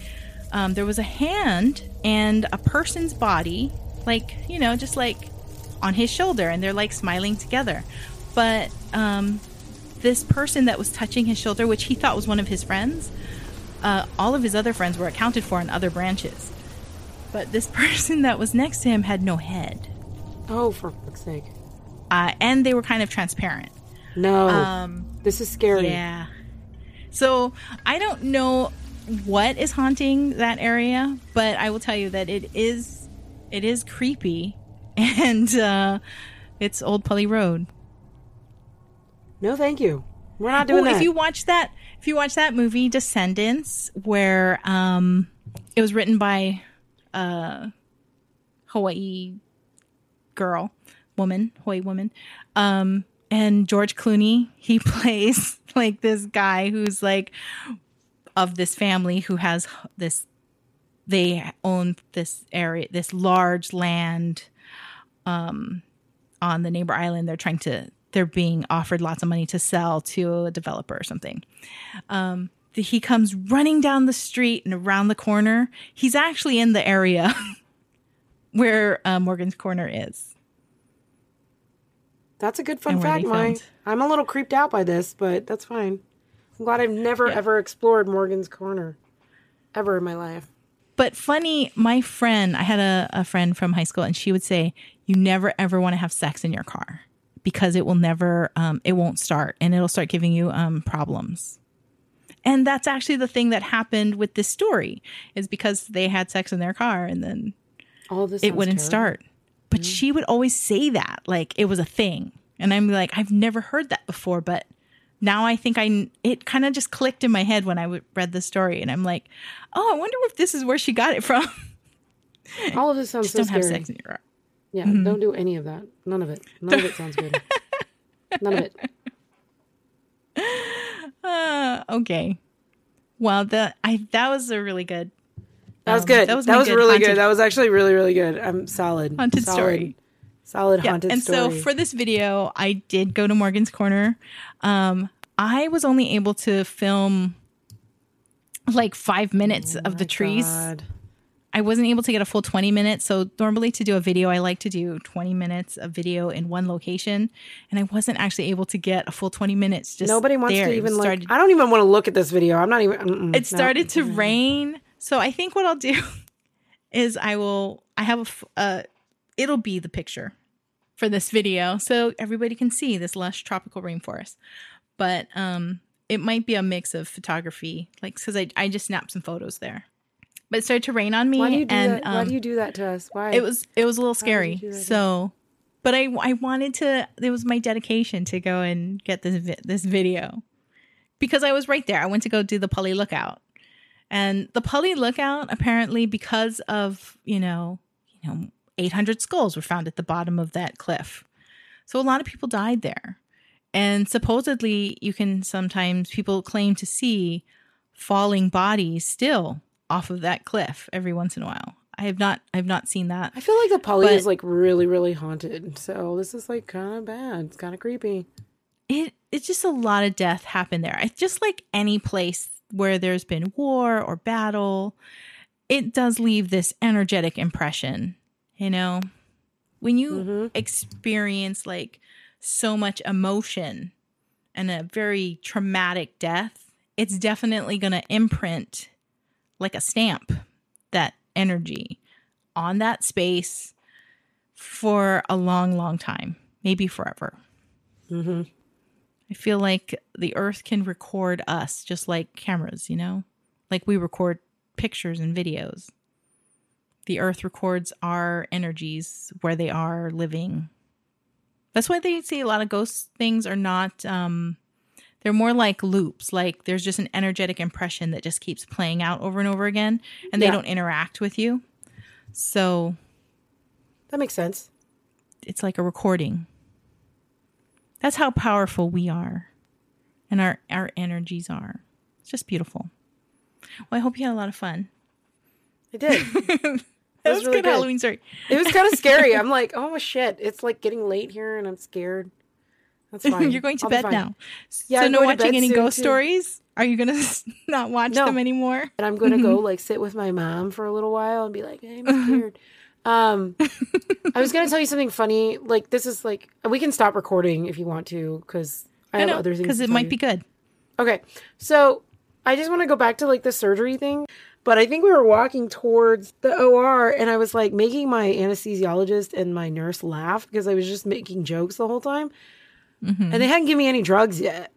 um, there was a hand and a person's body, like, you know, just like on his shoulder. And they're like smiling together. But um, this person that was touching his shoulder, which he thought was one of his friends, uh, all of his other friends were accounted for in other branches. But this [LAUGHS] person that was next to him had no head. Oh, for fuck's sake! Uh, and they were kind of transparent. No, Um, this is scary. yeah. So I don't know what is haunting that area, but I will tell you that it is it is creepy, [LAUGHS] and uh, it's Old Pali Road. No, thank you. We're not doing Ooh, that. If you watch that, if you watch that movie Descendants, where um, it was written by a Hawaii girl, woman, Hawaii woman, um, and George Clooney, he [LAUGHS] plays like this guy who's like of this family who has this. They own this area, this large land um, on the neighbor island. They're trying to, they're being offered lots of money to sell to a developer or something. Um, the- he comes running down the street and around the corner. He's actually in the area [LAUGHS] where uh, Morgan's Corner is. That's a good fun fact, Mike. I'm a little creeped out by this, but that's fine. I'm glad I've never Yeah. ever explored Morgan's Corner ever in my life. But funny, my friend, I had a, a friend from high school, and she would say, You never ever want to have sex in your car because it will never, um, it won't start and it'll start giving you um, problems. And that's actually the thing that happened with this story is because they had sex in their car and then All of this it wouldn't terrible. start. But she would always say that like it was a thing. And I'm like, I've never heard that before, but now I think I it kind of just clicked in my head when I w- read the story and I'm like, "Oh, I wonder if this is where she got it from." All of this [LAUGHS] sounds just so don't have sex in your car. Yeah, don't do any of that. None of it. None of it sounds good. [LAUGHS] None of it. Uh, okay. Well, the I that was a really good That was um, good. That was, good really haunted- good. That was actually really, really good. I'm solid. Haunted solid, story. Solid Yeah, haunted and story. so for this video, I did go to Morgan's Corner. Um, I was only able to film like five minutes of the trees. Oh God. I wasn't able to get a full 20 minutes. So normally to do a video, I like to do 20 minutes of video in one location. And I wasn't actually able to get a full 20 minutes. Just Nobody wants there. to It even like. I don't even want to look at this video. I'm not even. mm-mm, it no. started to rain. So I think what I'll do [LAUGHS] is I will, I have a uh, it'll be the picture for this video. So everybody can see this lush tropical rainforest. But, um, it might be a mix of photography, like, cause I, I just snapped some photos there, but it started to rain on me. Why do you do and, that? Why um, do you do that to us? Why? it was it was a little scary. you do that? So, but I I wanted to. It was my dedication to go and get this vi- this video. because I was right there. I went to go do the Pali lookout. And the Pali lookout apparently because of, you know, you know, 800 skulls were found at the bottom of that cliff. So a lot of people died there. And supposedly you can sometimes people claim to see falling bodies still off of that cliff every once in a while. I have not I've not seen that. I feel like the Pali But- is like really, really haunted. So this is like kind of bad. It's kind of creepy. it it's just a lot of death happened there. It's just like any place where there's been war or battle, it does leave this energetic impression, you know. When you Mhm. experience like so much emotion and a very traumatic death, it's definitely going to imprint like a stamp that energy on that space for a long long time, maybe forever. Mm-hmm. I feel like the earth can record us just like cameras, you know? Like we record pictures and videos. The earth records our energies where they are living. That's why they say a lot of ghost things are not um they're more like loops. Like there's just an energetic impression that just keeps playing out over and over again and they Yeah. don't interact with you. So That makes sense. it's like a recording. That's how powerful we are and our, our energies are. It's just beautiful. Well, I hope you had a lot of fun. I did. [LAUGHS] That was was, really good, good. Halloween story. It was kind of scary. [LAUGHS] I'm like, oh shit, it's like getting late here, and I'm scared. That's [LAUGHS] fine. You're going to I'll bed now. Yeah, so I'm no watching any ghost too. stories? Are you going [LAUGHS] to not watch No. them anymore? And I'm going to go like sit with my mom for a little while and be like, hey, I'm [LAUGHS] scared. um, I was going to tell you something funny. Like this is like we can stop recording if you want to because I, have other things. because it might you. be good. Okay. So I just want to go back to like the surgery thing. But I think we were walking towards the OR and I was like making my anesthesiologist and my nurse laugh because I was just making jokes the whole time. Mm-hmm. And they hadn't given me any drugs yet.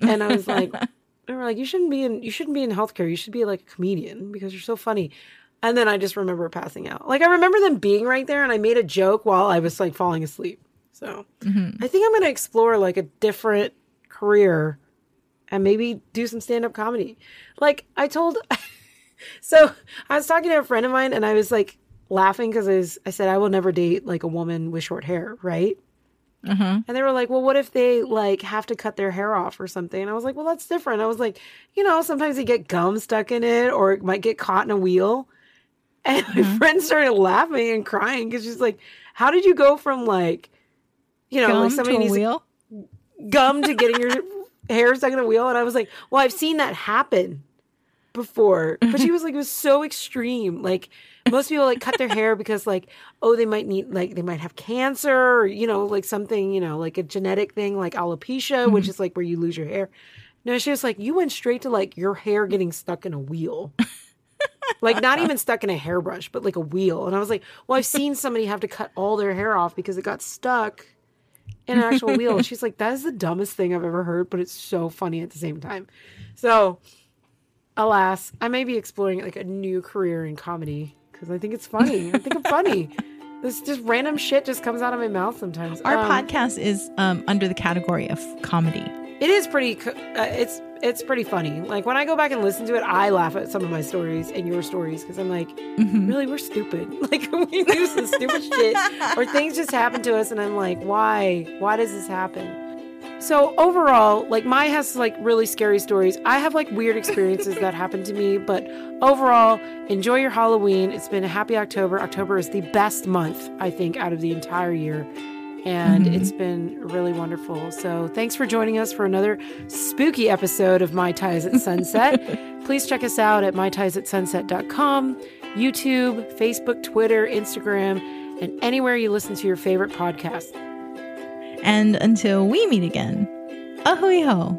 And I was like, [LAUGHS] they were like, you shouldn't be in you shouldn't be in healthcare. You should be like a comedian because you're so funny. And then I just remember passing out. Like I remember them being right there and I made a joke while I was like falling asleep. So Mm-hmm. I think I'm gonna explore like a different career and maybe do some stand up comedy. Like I told, [LAUGHS] so I was talking to a friend of mine and I was like laughing because I, was- I said I will never date like a woman with short hair, right? Uh-huh. And they were like, well, what if they like have to cut their hair off or something? And I was like, well, that's different. I was like, you know, sometimes they get gum stuck in it or it might get caught in a wheel. [LAUGHS] And my friend started laughing and crying because she's like, how did you go from like, you know, Gum like somebody a needs wheel. gum to getting your hair stuck in a wheel. And I was like, well, I've seen that happen before. But she [LAUGHS] was like, it was so extreme. Like most people like cut their hair because like, oh, they might need like they might have cancer or, you know, like something, you know, like a genetic thing like alopecia, which mm-hmm. is like where you lose your hair. No, she was like, you went straight to like your hair getting stuck in a wheel. like not even stuck in a hairbrush, but like a wheel. And I was like, well, I've seen somebody have to cut all their hair off because it got stuck in an actual wheel. And [LAUGHS] she's like, that is the dumbest thing I've ever heard, but it's so funny at the same time. So, alas, I may be exploring like a new career in comedy because I think it's funny. I think I'm funny. [LAUGHS] This just random shit just comes out of my mouth sometimes. Our Um, podcast is um, under the category of comedy. It is pretty. co- Uh, it's it's pretty funny. Like when I go back and listen to it, I laugh at some of my stories and your stories because I'm like, really, we're stupid. [LAUGHS] Like [LAUGHS] we do some stupid shit, or things just happen to us, and I'm like, why? Why does this happen? So overall, like Mai has like really scary stories. I have like weird experiences that happen to me, but overall, enjoy your Halloween. It's been a happy October. October is the best month, I think, out of the entire year. And mm-hmm. it's been really wonderful. So thanks for joining us for another spooky episode of My Ties at Sunset. [LAUGHS] Please check us out at mytiesatsunset.com, YouTube, Facebook, Twitter, Instagram, and anywhere you listen to your favorite podcast. And until we meet again, ahoy ho.